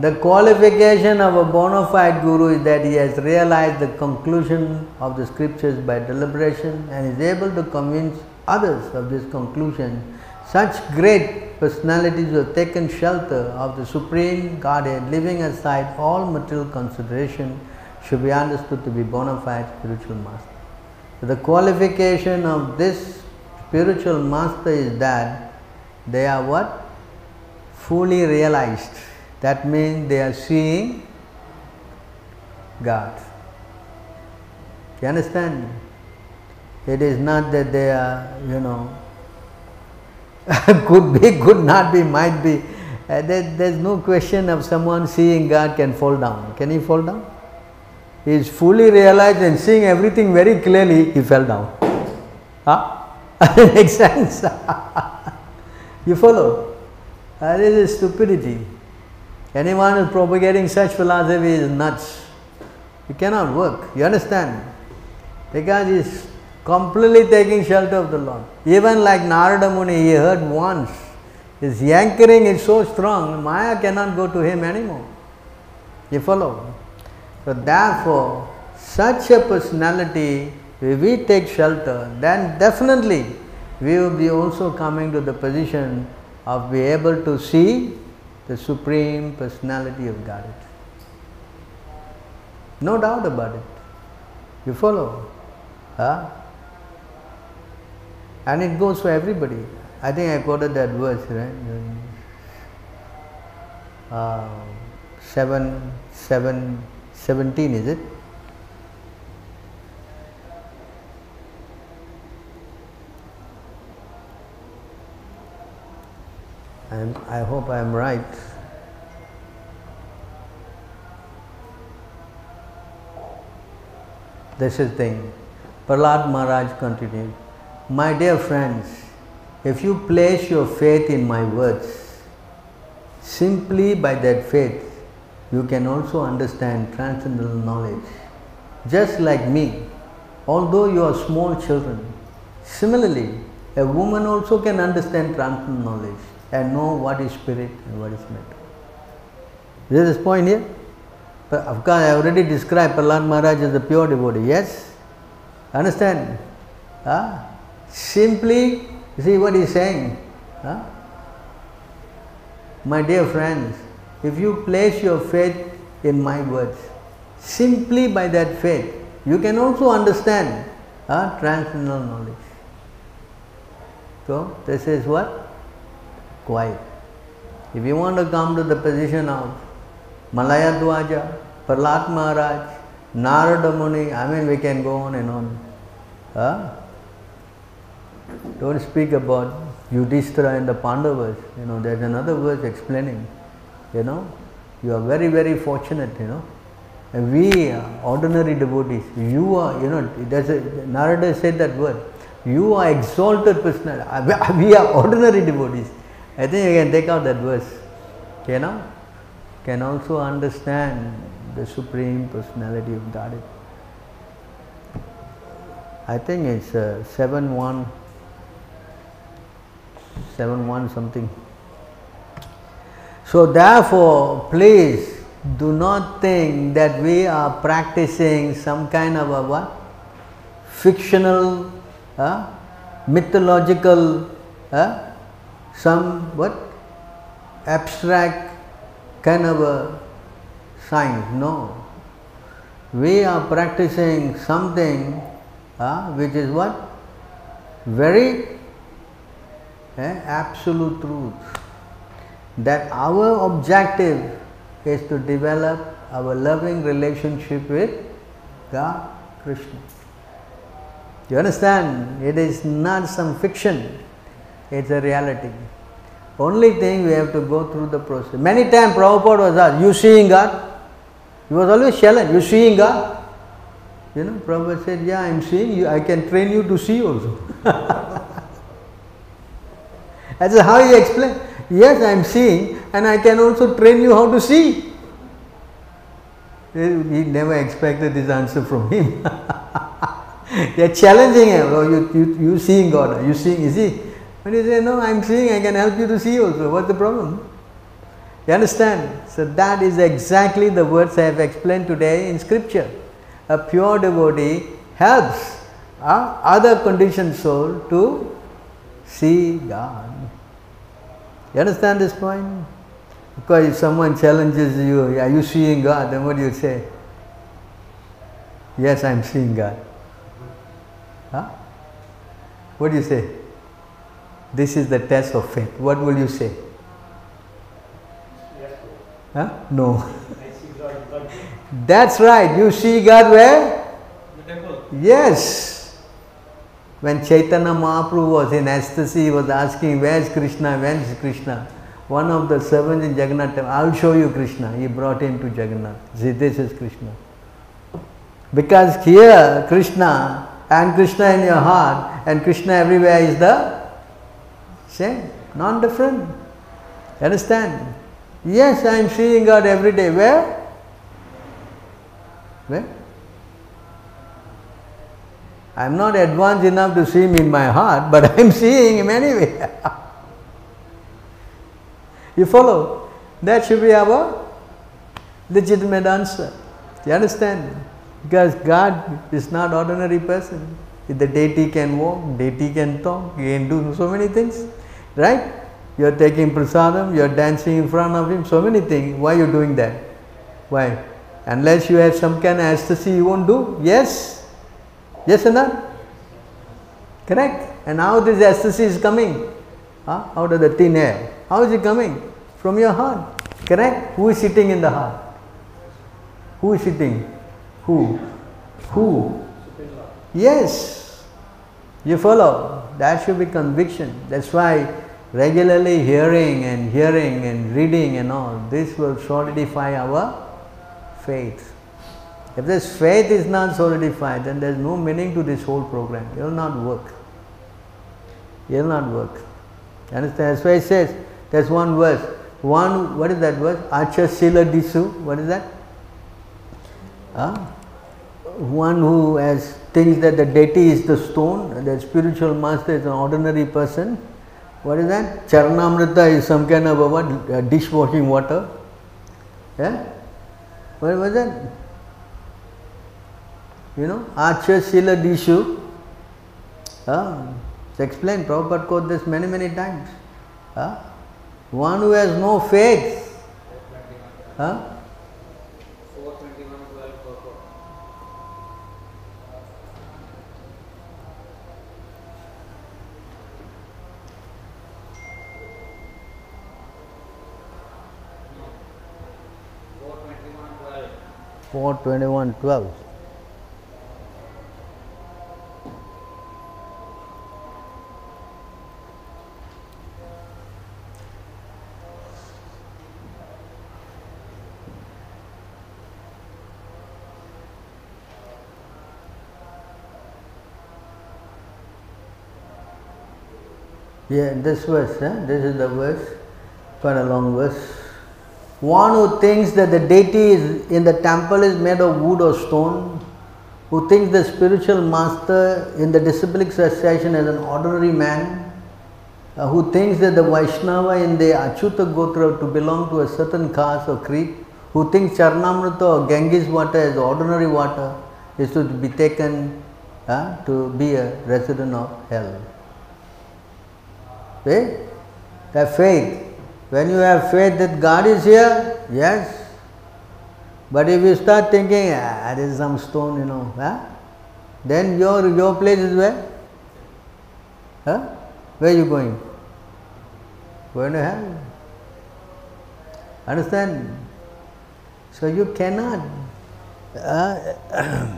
the qualification of a bona fide guru is that he has realized the conclusion of the scriptures by deliberation and is able to convince others of this conclusion such great personalities who have taken shelter of the supreme godhead leaving aside all material consideration should be understood to be bona fide spiritual master. So the qualification of this spiritual master is that they are what? Fully realized. That means they are seeing God. You understand? It is not that they are, you know, [LAUGHS] could be, could not be, might be. Uh, there, there's no question of someone seeing God can fall down. Can he fall down? He is fully realized and seeing everything very clearly, he fell down. Huh? [LAUGHS] Makes sense? [LAUGHS] you follow? Uh, this is stupidity. Anyone who is propagating such philosophy is nuts. It cannot work. You understand? Because he is completely taking shelter of the Lord. Even like Narada Muni, he heard once. His yankering is so strong, Maya cannot go to him anymore. You follow? So, therefore, such a personality, if we take shelter, then definitely we will be also coming to the position of be able to see the supreme personality of Godhead. No doubt about it. You follow? Huh? And it goes for everybody. I think I quoted that verse, right? Uh, 7, 7, 17 is it? And I hope I am right. This is the thing. Prahlad Maharaj continued, My dear friends, if you place your faith in my words, simply by that faith you can also understand transcendental knowledge. Just like me, although you are small children, similarly, a woman also can understand transcendental knowledge and know what is spirit and what is matter. Is this point here? But of course, I already described Prahlad Maharaj as a pure devotee. Yes? Understand? Huh? Simply, see what he is saying. Huh? My dear friends, if you place your faith in my words, simply by that faith, you can also understand uh, transcendental knowledge. So this is what? Quiet. If you want to come to the position of Malaya Dwaja, Prahlad Maharaj, Narada Muni, I mean we can go on and on. Huh? Don't speak about Yudhishthira and the Pandavas. You know, there's another verse explaining. You know, you are very, very fortunate, you know. And we are ordinary devotees. You are, you know, there's a, Narada said that word. You are exalted personality. [LAUGHS] We are ordinary devotees. I think you can take out that verse. You know, can also understand the Supreme Personality of Godhead. I think it's uh, 7 1, 7 1 something. So, therefore, please do not think that we are practicing some kind of a what? Fictional, uh, mythological, uh, some what? Abstract kind of a science. No. We are practicing something uh, which is what? Very eh, absolute truth. That our objective is to develop our loving relationship with God, Krishna. You understand? It is not some fiction, it's a reality. Only thing we have to go through the process. Many times Prabhupada was asked, You seeing God? He was always challenged, You seeing God? You know, Prabhupada said, Yeah, I am seeing you, I can train you to see also. [LAUGHS] That's how he explained. Yes, I am seeing, and I can also train you how to see. He never expected this answer from him. [LAUGHS] they are challenging him. Oh, you, you, you seeing God? You seeing? You see? But he said, No, I am seeing, I can help you to see also. What's the problem? You understand? So, that is exactly the words I have explained today in scripture. A pure devotee helps a other conditioned soul to see God. You understand this point? Because if someone challenges you, are you seeing God? Then what do you say? Yes, I am seeing God. Huh? What do you say? This is the test of faith. What will you say? Yes, Huh? No. I see God, God. That's right. You see God where? The temple. Yes. When Chaitanya Mahaprabhu was in ecstasy, he was asking, Where is Krishna? Where is Krishna? One of the servants in Jagannath I'll show you Krishna. He brought him to Jagannath. See, this is Krishna. Because here, Krishna and Krishna in your heart and Krishna everywhere is the same, non different. Understand? Yes, I am seeing God every day. Where? Where? I am not advanced enough to see him in my heart, but [LAUGHS] I am seeing him anyway. [LAUGHS] you follow? That should be our legitimate answer. You understand? Because God is not ordinary person. The deity can walk, deity can talk, he can do so many things. Right? You are taking prasadam, you are dancing in front of him, so many things. Why are you doing that? Why? Unless you have some kind of ecstasy, you won't do? Yes? Yes not? Correct? And how this ecstasy is coming? Huh? Out of the thin air. How is it coming? From your heart. Correct? Who is sitting in the heart? Who is sitting? Who? Who? Yes. You follow? That should be conviction. That's why regularly hearing and hearing and reading and all, this will solidify our faith. If this faith is not solidified, then there is no meaning to this whole program. It will not work. It will not work. Understand? That's why it says, there's one verse. One, what is that verse? Acha Sila Disu. What is that? Huh? One who has thinks that the deity is the stone, the spiritual master is an ordinary person. What is that? Charnamrita is some kind of a what? Dishwashing water. Yeah? What was that? you know Acharya Shila Dishu. Uh, it's explained, Prabhupada quote this many many times. Uh, one who has no faith. Huh? Four twenty-one twelve. Yeah, this verse, eh? this is the verse, quite a long verse. One who thinks that the deity is in the temple is made of wood or stone, who thinks the spiritual master in the disciplic association is an ordinary man, uh, who thinks that the Vaishnava in the Achyuta Gotra to belong to a certain caste or creed, who thinks Charnamrita or Ganges water is ordinary water, is to be taken uh, to be a resident of hell. See? Have faith. When you have faith that God is here, yes. But if you start thinking, ah, there is some stone, you know, huh? then your, your place is where? Huh? Where are you going? Going to hell. Understand? So you cannot. Uh, [CLEARS THROAT]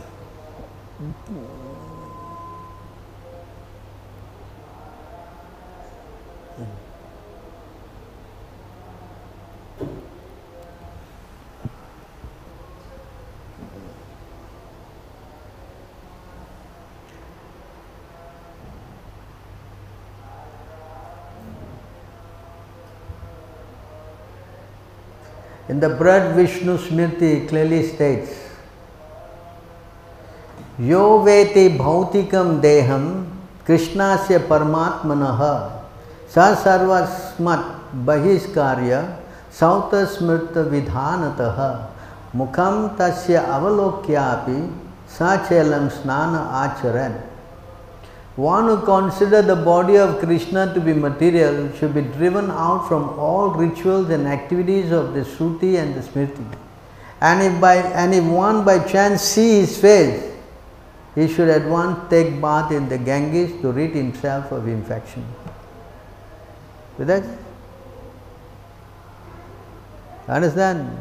In the Brad Vishnu Smriti clearly states, Yo veti bhautikam deham कृष्णास्य परमात्मनः स सर्वस्मत् बहिष्कार्य सौतस्मृतविधानतः मुखं तस्य अवलोक्यापि सचेलं स्नान आचरन् one who considers the body of Krishna to be material should be driven out from all rituals and activities of the Shruti and the Smriti. And if, by, and if one by chance see his face, he should at once take bath in the Ganges to rid himself of infection. With that? Understand?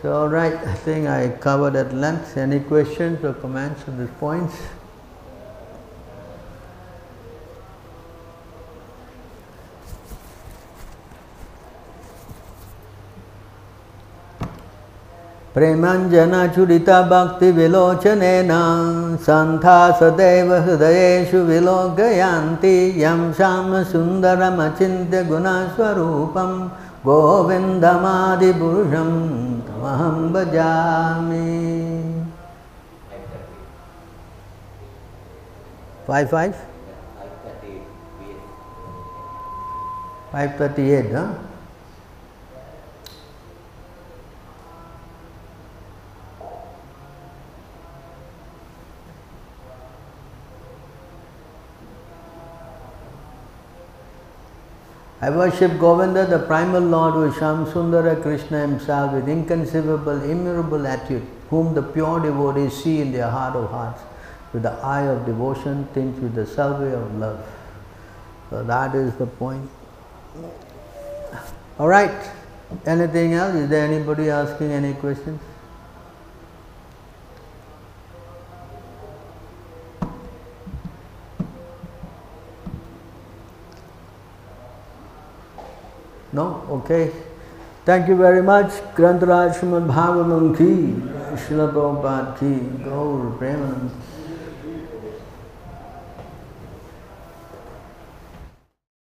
So, all right, I think I covered at length. Any questions or comments on these points? प्रेमाञ्जनचुरिता भक्तिविलोचनेन सन्था सदैव हृदयेषु विलोकयान्ति यं श्यामसुन्दरमचिन्त्य गुणस्वरूपं गोविन्दमादिपुरुषं तमहं भजामि thirty. Five five? Five thirty. I worship Govinda, the primal Lord, who is Shamsundara Krishna himself, with inconceivable, immeasurable attitude, whom the pure devotees see in their heart of hearts, with the eye of devotion, thinks with the survey of love. So that is the point. All right. Anything else? Is there anybody asking any questions? No? Okay. Thank you very much. Granthraj Srimad Bhagavatam ki, Srila Prabhupada ki, Gaur Premanand.